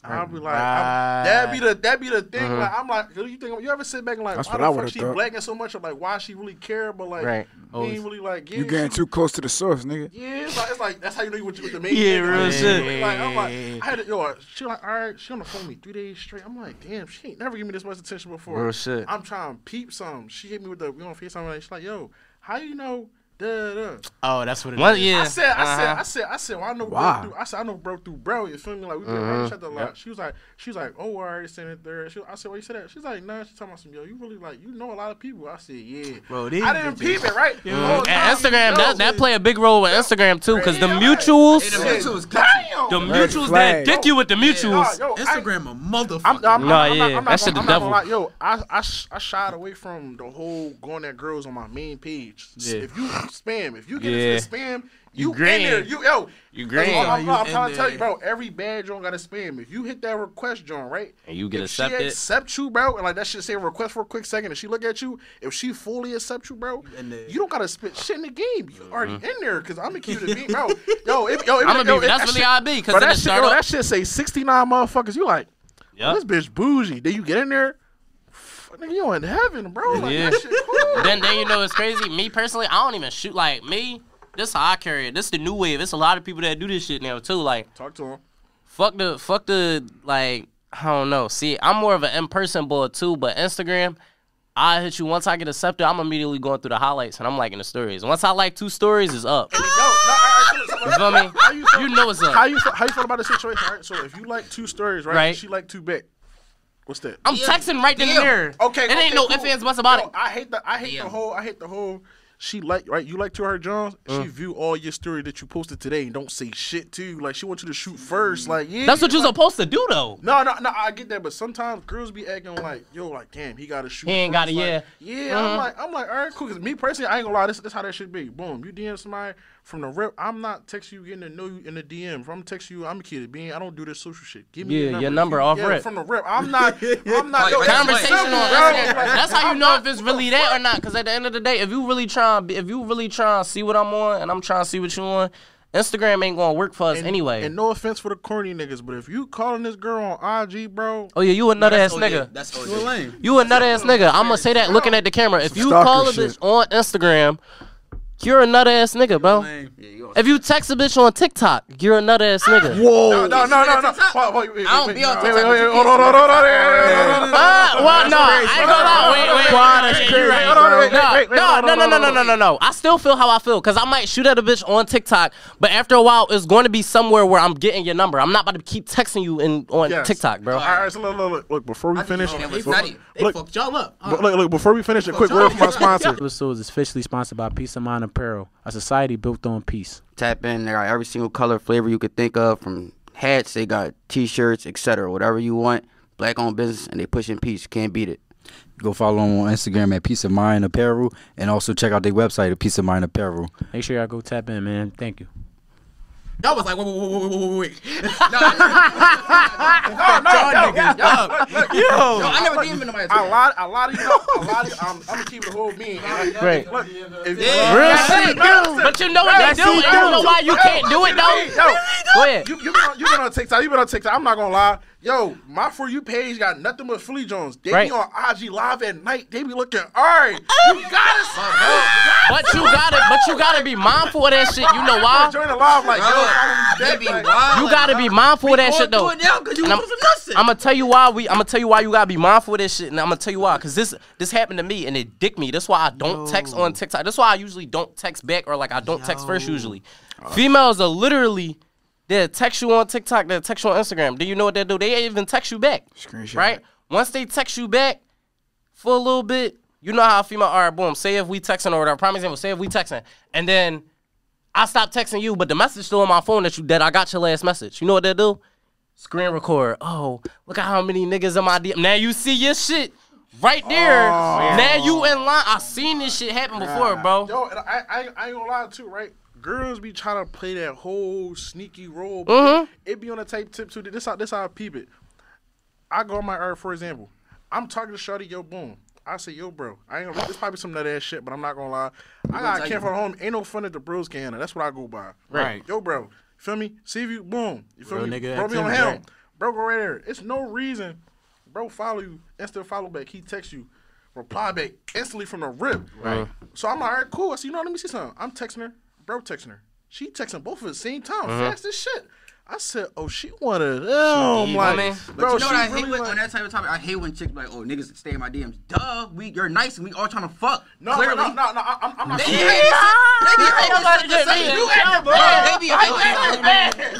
S4: I'll be like, I'm, that be the that be the thing. Uh-huh. Like I'm like, you think you ever sit back and like,
S6: That's
S4: why the
S6: I
S4: fuck she
S6: thought.
S4: blagging so much? Or like, why she really care? But like,
S3: Right.
S4: he ain't really like. Yeah,
S6: You getting
S4: she-
S6: too close to the source, nigga.
S4: Yeah, it's like, it's like that's how you know you with, with the main.
S3: Yeah,
S4: nigga.
S3: real
S4: Like,
S3: shit.
S4: Like I'm like, I had to, yo, she like, all right, she on the phone with me three days straight. I'm like, damn, she ain't never give me this much attention before.
S3: Real shit.
S4: I'm trying to peep some. She hit me with the we on Facetime. Like, she's like, yo, how you know? Da, da.
S10: Oh, that's what it is.
S3: One, yeah.
S4: I said, I said,
S3: uh-huh.
S4: I said, I said, well, I know
S6: Why?
S4: bro through. I said, I know bro through bro. You feel me? Like we been
S3: Mhm.
S4: around each other a lot. She was like, she was like, oh, I already sent it there. She, I said, why you said that? She's like, nah. She's talking about some yo. You really like, you know a lot of people. I said, yeah.
S10: Bro, these
S4: I didn't
S10: bitches-
S4: peep it right.
S3: Mm.
S4: Oh,
S3: And Instagram,
S4: yo,
S3: that, that play a big role with Instagram too, because the mutuals,
S4: Hey, the mutuals,
S5: Damn.
S3: the mutuals that dick you with the
S4: Nah,
S3: mutuals.
S4: yo, I-
S10: Instagram a motherfucker.
S4: I'm, I'm,
S3: No,
S4: I'm, I'm
S3: yeah,
S4: not, I'm
S3: that shit the
S4: I'm not gonna
S3: devil.
S4: Yo, I, I, I shied away from the whole going at girls on my main page. If you spam, if you get
S3: Yeah.
S4: into the spam,
S3: You
S4: you, in there. You yo,
S3: You
S4: That's
S3: green.
S4: what I'm,
S10: You
S4: I'm trying to tell you, bro. Every bad joint got a spam. If you hit that request joint, right?
S3: And you get
S4: if
S3: accepted.
S4: She accept you, bro, and like that shit say request for a quick second. If she look at you, if she fully accept you, bro,
S10: in
S4: you don't gotta spit shit in the game. You already mm-hmm. in there because I'm gonna keep it a beat, bro. Yo, it, yo, it,
S3: I'ma be-
S4: yo,
S3: that's
S4: that
S3: really
S4: shit-
S3: how it be, 'cause
S4: bro, that shit, yo, that shit say 69 motherfuckers. You like, oh,
S3: Yep.
S4: this bitch bougie. Then you get in there, fuck, nigga, you in heaven, bro. Like,
S3: Yeah.
S4: that shit cool.
S3: then then you know it's crazy. Me personally, I don't even shoot like me. This how I carry it. This the new wave. It's a lot of people that do this shit now too. Like
S4: Talk to them.
S3: fuck the fuck the like I don't know. See, I'm more of an in person boy too, but Instagram. I hit you once I get accepted. I'm immediately going through the highlights and I'm liking the stories. Once I like two stories, it's up.
S4: Yo, no, all right, so- so-
S3: You feel me?
S4: How you, feel,
S3: You know what's up.
S4: How you feel, how you feel about the situation? Right. So if you like two stories, right?
S3: Right.
S4: She like two back. What's that?
S3: I'm texting right then and there.
S4: Okay,
S3: It ain't no
S4: cool.
S3: ifs, ands, buts about
S4: Yo,
S3: it.
S4: I hate the I hate the whole I hate the whole. She like right. You like to her Jones. She uh. view all your story that you posted today and don't say shit to you. Like she wants you to shoot first. Like yeah.
S3: That's what you're
S4: like,
S3: supposed to do though.
S4: No, no, no. I get that, but sometimes girls be acting like, yo, like, damn, he got to shoot.
S3: He ain't gotta-
S4: Like,
S3: yeah.
S4: yeah. I'm uh-huh. like, I'm like, all right, cool. Cause me personally, I ain't gonna lie. This, this how that should be. Boom, you DM somebody from the rep. I'm not texting you, getting to know you in the DM. If I'm texting you, I'm a kid. Being, I don't do this social shit. Give me
S3: Yeah,
S4: your
S3: your
S4: number.
S3: number off
S4: yeah,
S3: rip.
S4: from the rep, I'm not. I'm not. yo,
S5: Like,
S4: it's
S3: Conversation
S4: simple,
S3: on
S4: bro. Like,
S3: That's how
S4: I'm
S3: you know
S4: not-
S3: if it's really that or not. Because at the end of the day, if you really try, if you really try to see what I'm on and I'm trying to see what you on, Instagram ain't gonna work for us
S4: And-
S3: anyway.
S4: And no offense for the corny niggas, but if you calling this girl on IG, bro,
S3: oh yeah, you a nut ass
S5: OD.
S3: nigga.
S5: That's
S10: You a
S5: OD.
S10: lame.
S3: You a nut ass nigga. I'm gonna say that looking at the camera. If you
S6: stalker
S3: call a
S6: shit.
S3: bitch on Instagram, you're a nut ass nigga, bro.
S5: Yeah,
S3: If you text a bitch on TikTok, you're a nut ass nigga.
S4: no, no, no, no, no. Wait, wait, wait,
S5: I don't be on
S4: wait, wait,
S5: TikTok,
S4: wait,
S5: but you
S4: hold on, hold on, hold on, hold on, hold on.
S3: Ah, well, no, I ain't gonna lie. Wait, wait,
S6: Wow,
S3: wait,
S6: that's
S3: wait,
S6: crazy,
S3: you right.
S4: Hold on, wait,
S3: No,
S4: wait, wait,
S3: no,
S4: hold
S3: no,
S4: on,
S3: no, no,
S4: hold
S3: no,
S4: on.
S3: no, no, no. I still feel how I feel because I might shoot at a bitch on TikTok, but after a while, it's going to be somewhere where I'm getting your number. I'm not about to keep texting you in on
S4: Yes.
S3: TikTok, bro.
S4: All right, so look, look, look, look before we finish,
S5: know,
S10: They,
S5: It's
S4: look,
S5: not
S10: fucked,
S4: Look.
S10: fucked y'all up.
S4: look, look, before we finish, a quick word from my sponsor.
S12: episode is officially sponsored by Peace of Mind Apparel, a society built on peace.
S5: Tap in. They got every single color, flavor you could think of, from hats. They got t-shirts, etc. Whatever you want. Black owned business, and they pushing peace. Can't beat it.
S7: Go follow them on Instagram at Peace of Mind Apparel, and also check out their website at Peace of Mind Apparel.
S12: Make sure y'all go tap in, man. Thank you.
S10: Y'all was like, wait, wait, wait, wait, wait, wait, wait.
S4: No, no, yo, yo, yo,
S10: Yo,
S5: I never DM'd nobody.
S4: a lot, a lot of you, know, a lot of, um, I'm gonna keep it a whole being.
S3: Great.
S4: Look, if,
S3: Real shit. But you know what they do. and You know why you can't do it though.
S4: Yo,
S3: Go ahead.
S4: you, you been on, you been on TikTok. You been on TikTok. I'm not gonna lie. Yo, my for you page got nothing but Philly Jones. They
S3: Right.
S4: be on IG live at night. They be looking. All right, you gotta,
S3: But you gotta, but you gotta be mindful of that shit. You know why?
S4: Join the live like yo. Follow me
S5: They
S4: back,
S5: be
S4: like-
S5: wild.
S3: You gotta be mindful of that shit though.
S10: Do it now because you
S3: And
S10: was some nuts.
S3: I'm gonna tell you why we. I'm gonna tell you why you gotta be mindful of this shit, and I'm gonna tell you why. Cause this this happened to me, and it dick me. That's why I don't text on TikTok. That's why I usually don't text back, or like I don't text first usually. Females are literally they text you on TikTok, they text you on Instagram. Do you know what they do? They even text you back,
S6: Screenshot.
S3: right? Once they text you back for a little bit, you know how a female. All right, boom. Say if we texting or whatever. Prime example. Say if we texting, and then I stopped texting you, but the message still on my phone that you that I got your last message. You know what they do? Screen record. Oh, look at how many niggas in my DM. Now you see your shit right there. Now you in line. I seen this shit happen before, bro.
S4: Yo, and I, I, I ain't gonna lie too, right? Girls be trying to play that whole sneaky role, but
S3: Mhm.
S4: it, it be on the tape tip too. This how this how I peep it. I go on my earth, for example. I'm talking to Shorty, yo, boom. I say, yo, bro. I ain't gonna. This probably some nut ass shit, but I'm not gonna lie. I got a can for home. Ain't no fun at the bros can. That's what I go by.
S10: Right.
S4: Yo, bro. Feel me? See if you boom. You feel
S10: Real
S4: me?
S10: nigga
S4: Bro, me on him.
S10: right.
S4: bro, go right there. It's no reason, bro. Follow you, instant follow back. He text you, reply back instantly from the rip.
S3: Right.
S4: So I'm like, all right, cool. I said, you know, what, let me see something. I'm texting her, bro, texting her. She texting both at the same time,
S5: Mhm.
S4: fast as shit. I said, oh, she one of them. I'm like,
S5: but
S4: bro,
S5: you oh, know what I hate
S4: really
S5: with,
S4: like-
S5: on that type of topic? I hate when chicks be like, "Oh, niggas stay in my DMs." Duh, we you're nice and we all trying to fuck.
S4: No,
S5: Clearly.
S4: no, no, no, I- I'm, I'm not.
S5: They
S4: saying-
S5: be hating shit. They be hating shit.
S3: They be
S5: You acting bad.
S3: bro.
S5: They be hating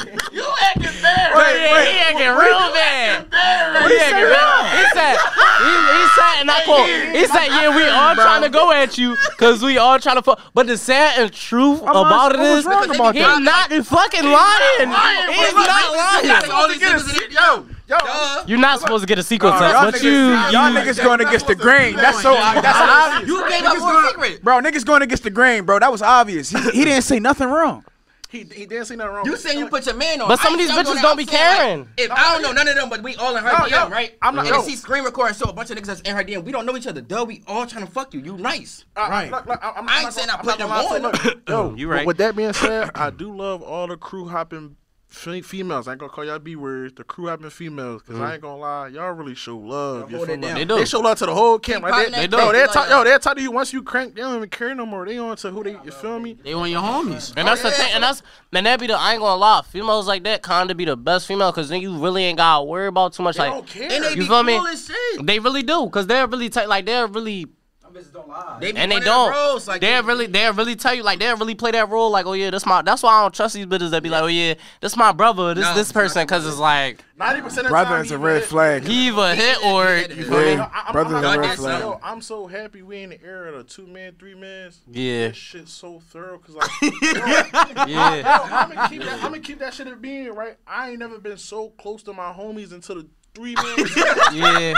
S5: shit.
S4: You acting bad.
S3: Wait, wait, he acting real bad. He acting bad. He said, he, he said, and I quote, he said, yeah, we all trying to go at you because we all trying to fuck. But the sad and truth about it is,
S6: wrong
S3: he's not fucking lying.
S4: Lying,
S3: He's
S4: bro.
S3: not
S4: Look,
S3: lying.
S4: all these niggas in it. Yo, yo.
S3: You're not supposed to get a sequence
S6: Nah,
S3: up, but you,
S6: y'all niggas going against the grain. That's so. That's obvious.
S5: You gave up
S6: Niggas
S5: secret.
S6: Bro, niggas going against the grain, bro. That was obvious. He, he didn't say nothing wrong.
S4: He, he didn't say nothing wrong.
S5: You saying you put your man on.
S3: But some of these bitches don't be
S5: I'm like,
S3: caring.
S5: if I don't know none of them, but we all in her
S4: No,
S5: DM,
S4: yo,
S5: right?
S4: I'm not-
S5: and
S4: yo.
S5: if she screen recording, so a bunch of niggas that's in her DM, we don't know each other. Duh, we all trying to fuck you. You nice.
S4: Uh, right. Look, look, I'm,
S5: I ain't saying I put
S4: I'm
S5: them on.
S4: lie. So look, Yo,
S3: You right.
S4: With that being said, I do love all the crew hopping fe- females. I ain't gonna call y'all B words. The crew hopping females, because I ain't mm-hmm. gonna lie, y'all really show love. You
S5: hold
S4: feel
S5: it
S4: me?
S5: down.
S3: They do.
S4: They show love to the whole camp. Like,
S5: popping
S4: they,
S5: that
S4: bro, they'll talk,
S5: that.
S4: yo, they'll talk to you once you crank. They don't even care no more. They on to who they. You feel me?
S10: They on your homies.
S3: And that's the oh, thing, and that's and that be the I ain't gonna lie, females like that kinda be the best female because then you really ain't gotta worry about too much
S4: They
S3: like
S4: don't care.
S5: And they
S3: You
S5: be
S3: feel
S5: cool
S3: me?
S5: as shit.
S3: they really do because they're really t- like they're really
S5: They
S3: and they don't.
S5: Roles, like
S3: they're really they'll really tell you like they'll really play that role like oh yeah that's my that's why I don't trust these bitches that be like oh yeah that's my brother this
S5: No,
S3: this person because it's like
S4: Ninety percent of the
S6: Brother
S4: time,
S6: is a red
S4: hit-
S6: flag.
S3: he either hit or you feel?
S6: Yeah,
S4: I- I'm-
S6: brother
S4: I'm
S6: is a red flag.
S4: Yo, I'm so happy we in the era of two man, three mans.
S3: Yeah.
S4: That shit's so thorough because like,
S3: yeah
S4: I'm gonna keep that. I'm gonna keep that shit at being right. I ain't never been so close to my homies until the three man.
S3: yeah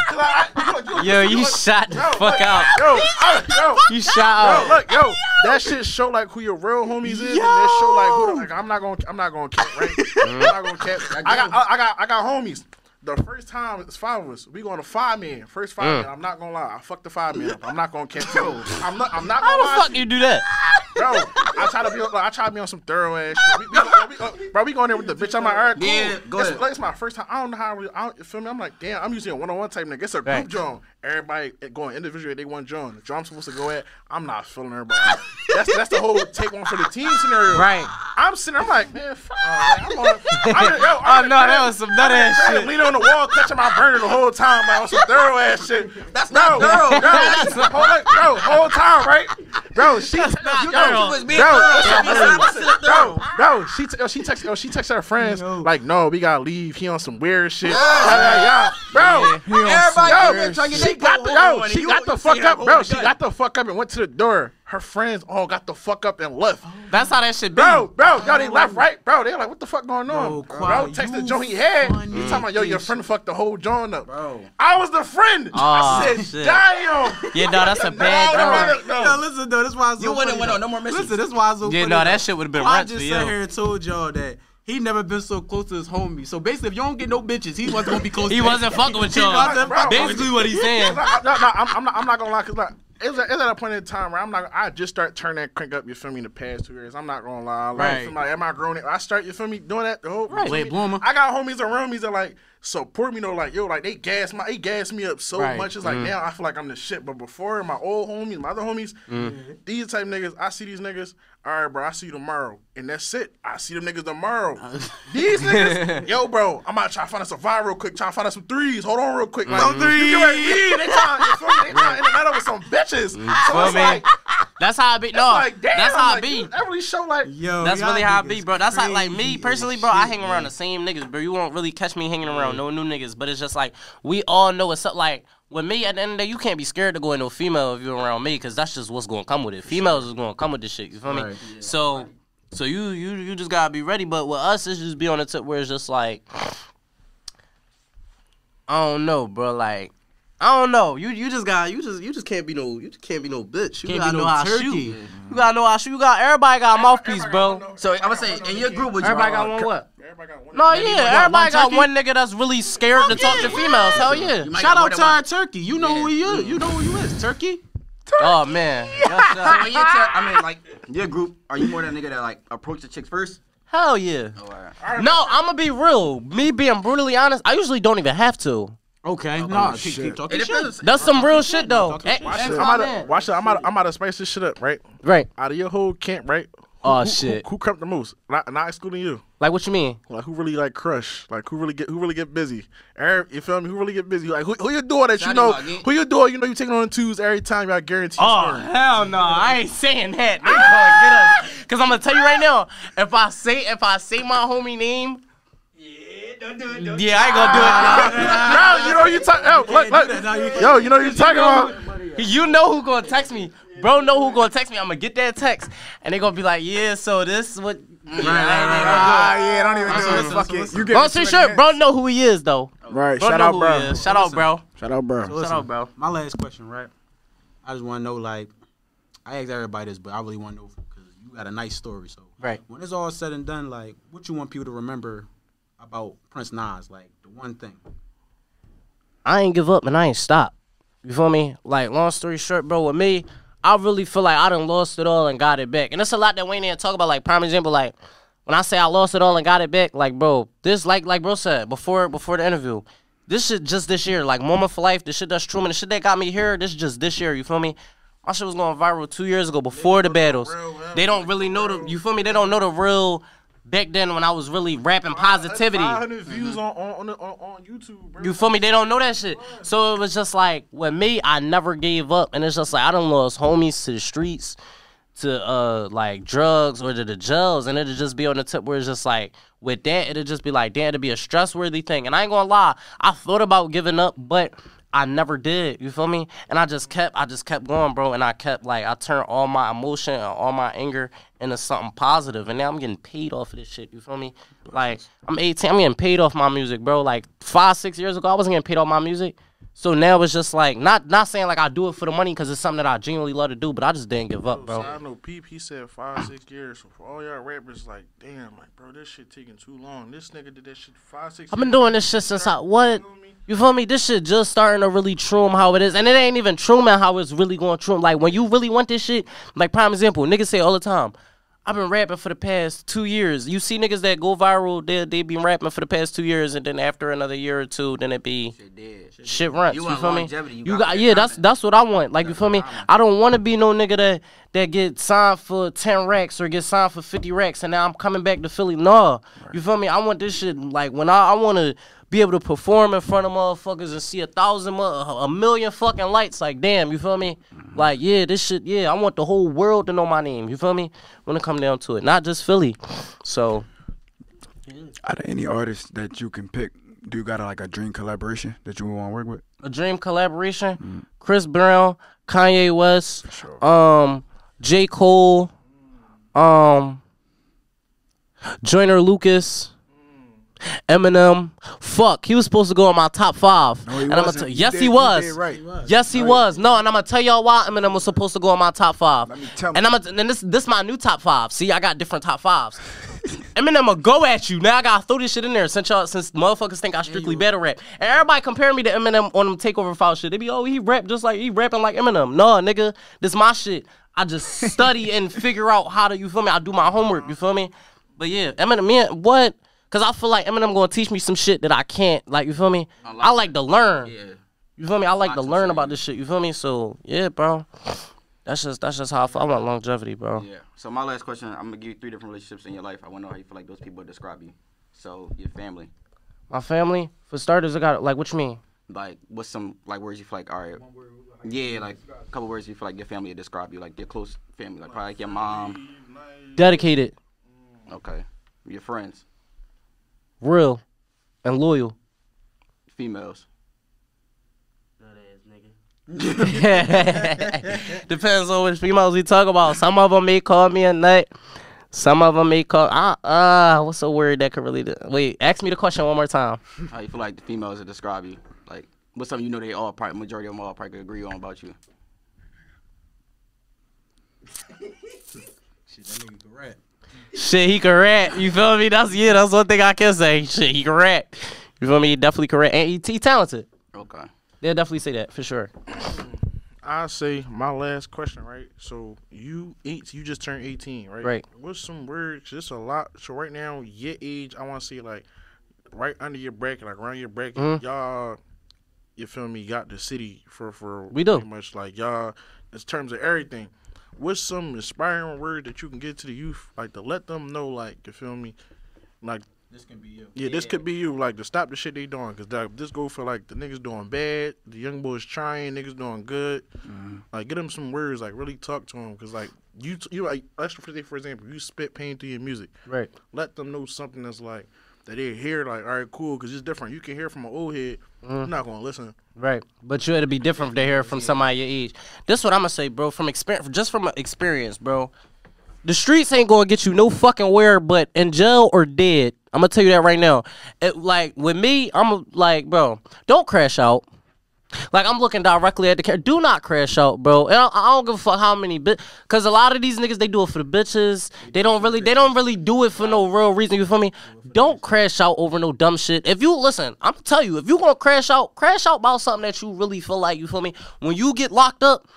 S3: yo you shot the fuck out
S4: Yo, I- yo,
S3: you shot
S4: Yo,
S3: out
S4: look, yo, that shit show like who your real homies is, and that show like who. The, like, I'm not gonna, I'm not gonna cap, right? I'm not gonna cap. I got, I, I got, I got homies. The first time it's five of us. We going to five man. First five mm. man. I'm not gonna lie. I fucked the five man up. I'm not gonna cap. I'm not. I'm not
S3: how the fuck you do that
S4: bro. I try to be, like, I try to be on some thorough ass shit. We, we, we, we, uh, bro, we going there with the bitch. I'm like, all right, cool.
S5: Yeah, go
S4: it's,
S5: ahead.
S4: like, it's my first time. I don't know how. I don't, you feel me? I'm like, damn. I'm usually a one on one type nigga. It's a group
S3: Right.
S4: joint. Everybody going individually. They want join. The drum supposed to go at. I'm not feeling everybody. that's that's the whole take one for the team scenario.
S3: right
S4: I'm sitting. I'm like, man, fuck. all right, I'm on. I'm, yo,
S3: oh
S4: I'm
S3: no that was some nut ass shit
S4: Leaning on the wall, catching my burner the whole time, like on some thorough ass shit.
S5: That's
S4: bro,
S5: not thorough.
S4: Bro, hold up, bro, whole time, right? Bro, she,
S3: not
S4: yo,
S3: thorough.
S5: Was being
S4: Bro, bro,
S5: You was being thorough.
S4: bro, bro, she t- yo, she text yo, she text her friends like, no, we gotta leave. He on some weird shit. Yeah, yeah, yeah. Bro,
S5: Everybody
S4: yo,
S5: in there trying to get
S4: she got the yo, she got the fuck up, bro. She got the fuck up and went to the door. Her friends all got the fuck up and left. Oh.
S3: that's how that shit be
S4: Bro, bro, yo, they left, right? Bro, they like, what the fuck going on?
S10: Bro,
S4: Bro,
S10: Quad,
S4: text the
S10: you
S4: joint he had.
S10: funny
S4: He talking about, yo, your friend fucked the whole joint up.
S5: Bro.
S4: I was the friend.
S3: Aw,
S4: I said,
S3: shit.
S4: damn.
S3: yeah no that's a bad
S4: No,
S3: job
S4: no, no,
S10: Yo, listen though, that's why it's so
S5: You wouldn't
S10: funny,
S5: went on no more missions.
S10: Listen, that's why it's so
S3: Yeah,
S10: funny,
S3: no,
S10: though.
S3: that shit would've been
S10: I
S3: rent
S10: just
S3: to
S10: sat
S3: you.
S10: here and told y'all that he never been so close to his homie. So basically, if you don't get no bitches, he wasn't gonna be close.
S3: To He
S10: to
S3: wasn't fucking with y'all
S10: wasn't
S4: Bro,
S3: basically what he's saying
S4: no, no, no, I'm, I'm not. I'm not gonna lie, cause like it's at, it's at a point in time where I'm not. I just start turning that crank up. You feel me? In the past two years, I'm not gonna lie. Like,
S10: Right.
S4: you feel me? like am I growing? Up? I start. You feel me? Doing that the whole.
S3: Right.
S4: you
S10: Late bloomer.
S4: I got homies around me that like support me. Though, like yo, like they gas my, they gas me up so
S10: Right.
S4: much. It's like mm. now I feel like I'm the shit. But before my old homies, my other homies, mm. these type niggas, I see these niggas. All right, bro, I see you tomorrow, and that's it. I see them niggas tomorrow. these niggas, yo, bro, I'm about to try to find us a vibe real quick. Trying to find us some threes. Hold on, real quick. Like,
S10: Some
S4: You get ready to leave. They trying, you feel me? They trying to internet with some bitches. So
S3: Feel
S4: it's
S3: me?
S4: like,
S3: that's how I be
S4: it's
S3: no
S4: like, damn,
S3: that's how I
S4: like,
S3: be
S4: That really show like.
S10: Yo,
S3: That's really how I
S10: niggas
S3: be, bro. That's how, like me personally,
S10: as
S3: bro. I hang around the same niggas, bro. You won't really catch me hanging around no new niggas, but it's just like we all know it's up. Like with me, at the end of the day, you can't be scared to go into a female if you're around me, because that's just what's gonna come with it. Females is gonna come with this shit. You feel me?
S10: Right.
S3: So, so you you you just gotta be ready. But with us, it's just be on the tip where it's just like, I don't know, bro. Like. I don't know. You you just got you just you just can't be no you just can't be no bitch. You
S10: Can't
S3: gotta
S10: be
S3: know
S10: no
S3: how to
S10: turkey.
S3: shoot. You gotta know how to shoot. You got everybody got a mouthpiece, bro.
S5: So I'm gonna say in your group, would you
S3: Everybody got one
S5: cur-
S3: what?
S4: Everybody got one.
S3: No, yeah,
S10: what,
S3: everybody
S10: one
S3: got one nigga that's really scared to talk to females. Hell yeah.
S10: Shout out to our turkey. You know who he is. You know who you is. Turkey.
S3: Oh man. That's,
S5: So
S3: uh,
S5: in your I mean, like your group, are you more than a nigga that like approach the chicks first,
S3: Hell yeah.
S5: Oh,
S3: No, I'm gonna be real. Me being brutally honest, I usually don't even have to.
S10: Okay,
S4: Oh,
S10: no,
S4: shit.
S10: keep, keep talking
S5: It
S10: shit.
S3: That's some real shit though.
S10: Talk
S3: Eh,
S10: your
S3: eh,
S10: shit.
S4: I'm about
S3: man.
S4: to watch it. I'm about, I'm about to spice this shit up, right?
S3: Right.
S4: Out of your whole camp, right? Who,
S3: Oh,
S4: who,
S3: shit.
S4: Who, who crept the most? Not, not excluding you.
S3: Like what you mean?
S4: Like who really like crush? Like who really get who really get busy? Eric, you feel me? Who really get busy? Like who, who you doing that you know? Who you doing? You know you taking on twos every time. I guarantee.
S3: Oh
S4: scoring.
S3: hell no! I ain't saying that. They gonna get us. Ah! Cause I'm gonna tell you right now. If I say if I say my homie name, Yeah, Don't do it, don't yeah, I ain't gonna do it. Ah!
S4: Bro, you know you talk. Yo, look, look. Yo, you know you talking about.
S3: You know who gonna text me, bro? Know who gonna text me? I'm gonna get that text, and they gonna be like, "Yeah, so this what."
S6: Ah, yeah, don't even do it.
S10: listen,
S6: Fuck it. You get
S3: Long story short, bro, know who he is though.
S6: Right.
S3: Bro,
S6: Shout
S3: know
S6: out,
S3: who
S6: bro.
S3: he is. Shout out, bro.
S6: Shout out, bro.
S10: Listen,
S3: Shout out, bro.
S10: My last question, right? I just want to know, like, I asked everybody this, but I really want to know because you got a nice story. So,
S3: Right.
S10: when it's all said and done, like, what you want people to remember about Prince Naz? Like, the one thing.
S3: I ain't give up and I ain't stop. You feel me? Like, long story short, bro, with me, I really feel like I done lost it all and got it back. And that's a lot that Wayne didn't talk about. Like, prime example, like, when I say I lost it all and got it back, like, bro, this, like, like bro said before, before the interview, this shit just this year, like, moment for life, the shit that's true, and the shit that got me here, this just this year. You feel me? My shit was going viral two years ago before the battles. They don't really know the, you feel me? They don't know the real. Back then, when I was really rapping positivity,
S4: 500 views on on, on on YouTube, bro.
S3: you feel me? They don't know that shit. So it was just like with me, I never gave up, and it's just like I done lost homies to the streets, to uh like drugs or to the jails, and it'll just be on the tip where it's just like with that, it'll just be like damn, it'll be a stress worthy thing. And I ain't gonna lie, I thought about giving up, but I never did. You feel me? And I just kept, I just kept going, bro. And I kept like, I turned all my emotion and all my anger into something positive. and now I'm getting paid off of this shit. You feel me? Like I'm 18, I'm getting paid off my music, bro. Like five, six years ago, I wasn't getting paid off my music. So now it's just like not not saying like I do it for the money because it's something that I genuinely love to do, but I just didn't give up, bro.
S4: I know Peep, he said five, six years. So for all y'all rappers, like, damn, like, bro, this shit taking too long. This nigga did that shit five, six
S3: I've been doing this shit since I what? You feel me? This shit just starting to really troom how it is, and it ain't even trooming how it's really going troom. Like when you really want this shit, like prime example, niggas say all the time. I've been rapping for the past two years. You see niggas that go viral, they they been rapping for the past two years, and then after another year or two, then it be shit runs.
S5: You
S3: You, feel me?
S5: you
S3: You
S5: got
S3: yeah. That's that's what I want. Like you feel me? I don't want to be no nigga that that get signed for ten racks or get signed for fifty racks, and now I'm coming back to Philly. No, you feel me? I want this shit like when I I want to be able to perform in front of motherfuckers and see a thousand, a million fucking lights. Like damn, you feel me? Like yeah, this shit. Yeah, I want the whole world to know my name. You feel me? When it come down to it, not just Philly. So
S6: Out of any artist that you can pick, do you got a, like a dream collaboration that you want to work with?
S3: a dream collaboration. Chris Brown, Kanye West, um, J. Cole, um, Joyner Lucas, Eminem. Fuck, he was supposed to go in my top five.
S6: No, he
S3: and I'm gonna tell yes,
S6: did-
S3: he was.
S6: did right.
S3: Yes, he
S6: Right.
S3: was. No, and I'm gonna tell y'all why Eminem was supposed to go in my top five.
S6: tell me.
S3: And I'm gonna, and this this my new top five. See, I got different top fives. Eminem will go at you. Now I gotta throw this shit in there since y'all since motherfuckers think I strictly better rap. And everybody compare me to Eminem on them takeover file shit. They be, oh, he rap just like he rapping like Eminem. No, nigga, this my shit. I just study and figure out how to, you feel me? I do my homework, you feel me? But yeah, Eminem, man, what? Cause I feel like Eminem gonna teach me some shit that I can't, like, you feel me? I like to learn. Yeah. You feel me? I like to learn about this shit. You feel me? So yeah, bro. That's just that's just how I feel. I want longevity, bro.
S5: Yeah. So my last question, I'm gonna give you three different relationships in your life. I want to know how you feel like those people describe you. So your family,
S3: My family, for starters, I got like what you mean?
S5: like what's some like words you feel like all right. Yeah, like a couple words you feel like your family would describe you, like your close family, like probably like your mom.
S3: Dedicated,
S5: Okay. Your friends,
S3: real, and loyal.
S5: females.
S3: Depends on which females we talk about. Some of them may call me a nut. Some of them may call. Uh, uh what's a word that could really? Do? Wait, ask me the question one more time.
S5: How you feel like the females that describe you? Like what's something you know they all probably majority of them all probably could agree on about you.
S10: Shit, that nigga can rap.
S3: Shit, he can rap. You feel me? That's yeah. That's one thing I can say. Shit, he can rap. You feel me? He definitely can rap, and he, he talented.
S5: Okay.
S3: They'll definitely say that for sure.
S4: I say my last question, right? So you eight, you just turned eighteen, right?
S2: Right.
S4: What's some words? Just a lot. So right now, your age, I want to see like right under your bracket, like around your bracket,
S2: Mhm.
S4: y'all. You feel me? Got the city for for
S2: We do.
S4: pretty much like y'all in terms of everything. What's some inspiring word that you can get to the youth, like to let them know, like you feel me, like
S5: This can be you.
S4: yeah, this could be you. Like to stop the shit they doing, cause that, this go for like the niggas doing bad, the young boys trying, niggas doing good. Mm-hmm. Like get them some words, like really talk to them, cause like you, you like let's for for example, you spit pain through your music.
S2: Right.
S4: Let them know something that's like that they hear, like all right, cool, cause it's different. You can hear from an old head, mm-hmm. you're not gonna listen.
S2: Right, but you it'd be different to hear from somebody your age. This is what I'm gonna say, bro. From experience, just from experience, bro. The streets ain't gonna get you no fucking where, but in jail or dead. I'm gonna tell you that right now. It, like with me, I'm like, bro, don't crash out. Like I'm looking directly at the camera. Do not crash out, bro. And I, I don't give a fuck how many bit, cause a lot of these niggas they do it for the bitches. They don't really, they don't really do it for no real reason. You feel me? Don't crash out over no dumb shit. If you listen, I'm gonna tell you, if you gonna crash out, crash out about something that you really feel like. You feel me? When you get locked up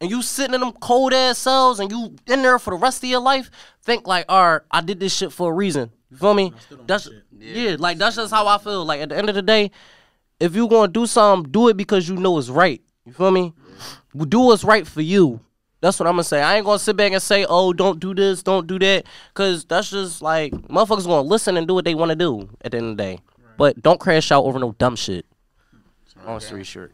S2: and you sitting in them cold ass cells and you in there for the rest of your life, think like, all right, I did this shit for a reason. You feel me? That's yeah, like that's just how I feel. Like at the end of the day, if you gonna do something, do it because you know it's right. You feel me? Do what's right for you. That's what I'm gonna say. I ain't gonna sit back and say, "Oh, don't do this, don't do that," cause that's just like motherfuckers gonna listen and do what they want to do at the end of the day. But don't crash out over no dumb shit. On street short.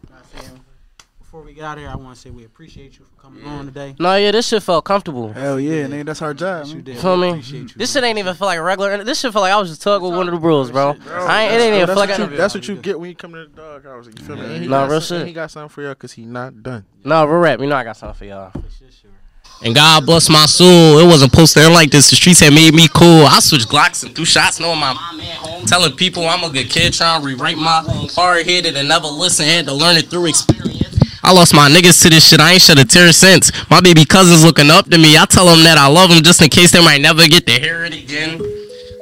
S5: Before we get out of here, I want to say we appreciate you for coming on today.
S2: No, yeah, this shit felt comfortable.
S6: Hell yeah, nigga, that's our job. Man.
S5: did.
S2: Feel me? This shit ain't even feel like a regular. This shit feel like I was just tugging with one of the bros, bro. I ain't, it ain't even
S4: that's
S2: feel like
S4: what
S2: I,
S4: you, that's what you get when you come to the Dawg House. You feel me? And he
S2: Nah,
S4: got
S2: real
S4: some- and
S2: shit.
S4: He got something for y'all because he not done.
S2: No, real rap. You know I got something for y'all.
S3: And God bless my soul. It wasn't posted in like this. The streets had made me cool. I switched Glocks and threw shots, knowing my mom at home. Telling people I'm a good kid, trying to rewrite my hard headed and never listen. Had to learn it through experience. I lost my niggas to this shit. I ain't shed a tear since. My baby cousins looking up to me. I tell them that I love them just in case they might never get to hear it again.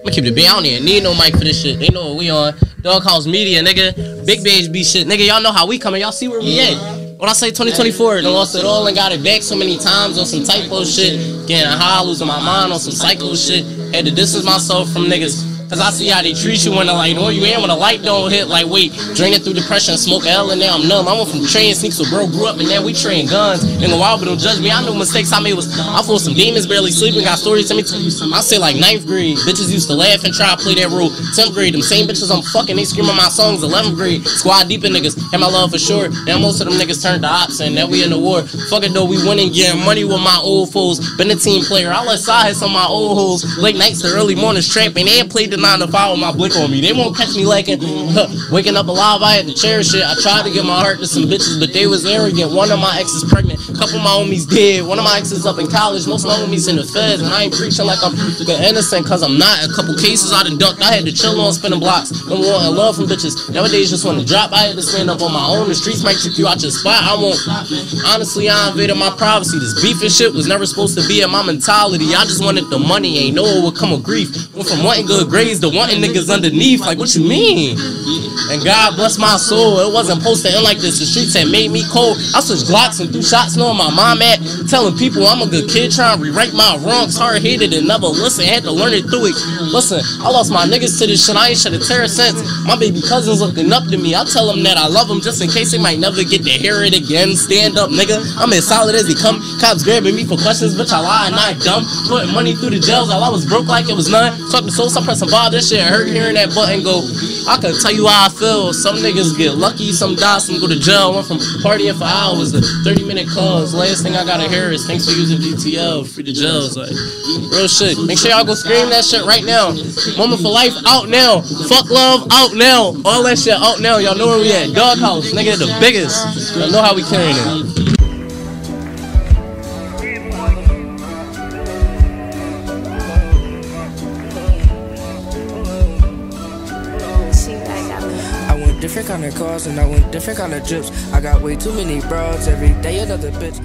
S3: I'ma keep the beat. I don't even need no mic for this shit. They know what we on. Dawg House Media, nigga. Big Beige B shit. Nigga, y'all know how we coming. Y'all see where we at. When I say 2024, done lost it all and got it back so many times on some typo shit. Getting high, losing my mind on some psycho shit. Had to distance myself from niggas. Cause I see how they treat you when the light on you and when the light don't hit. Like, wait, draining through depression, smoke L and now I'm numb. I went from train sneaks so bro grew up and now we train guns. Nigga, wild, but don't judge me. I know mistakes I made was I fought some demons, barely sleeping, got stories to me. something I say like ninth grade, bitches used to laugh and try to play that role. 10th grade, them same bitches I'm fucking, they screaming my songs. 11th grade, squad deep in niggas, had my love for sure. Now most of them niggas turned to ops and now we in the war. Fuck it though, we winning, getting money with my old foes. Been a team player, I let side hit some of my old hoes. Late nights to early mornings trapping, ain't played the 9 to 5 with my blick on me. They won't catch me. Huh, Waking up alive, I had to cherish it. I tried to give my heart to some bitches, but they was arrogant. One of my exes pregnant, couple of my homies dead. One of my exes up in college, most of my homies in the feds, and I ain't preaching like I'm innocent, cause I'm not. A couple cases I done ducked, I had to chill on spinning blocks. Been wanting love from bitches. Nowadays just wanna drop, I had to stand up on my own. The streets might trick you out your spot. I won't. Honestly, I invaded my privacy. This beef and shit was never supposed to be in my mentality. I just wanted the money, ain't know it would come with grief. Went from wanting good grades to wanting niggas underneath. Like, what you mean? And God bless my soul. It wasn't supposed to end like this. The streets had made me cold. I switched Glocks and threw shots, knowing my mom at. Telling people I'm a good kid, trying to rewrite my wrongs. Hard headed and never listen. Had to learn it through it. Listen, I lost my niggas to this shit. I ain't shed a tear since. My baby cousins looking up to me. I tell them that I love them just in case they might never get to hear it again. Stand up, nigga. I'm as solid as they come. Cops grabbing me for questions, bitch. I lie, not dumb. Putting money through the jails while I was broke like it was none. Talk to souls, I'm pressing bar. This shit hurt hearing that button go. I can tell you how I feel. Some niggas get lucky, some die, some go to jail. Went from partying for hours to 30 minute calls. Last thing I gotta hear is thanks for using GTL. Free the jails. Like, real shit. Make sure y'all go scream that shit right now. Moment for life out now. Fuck love out now. All that shit out now. Y'all know where we at. Dawg House, nigga, the biggest. Y'all know how we carrying it.
S11: Different kind of cars and I went different kind of drips. I got way too many broads every day, another bitch.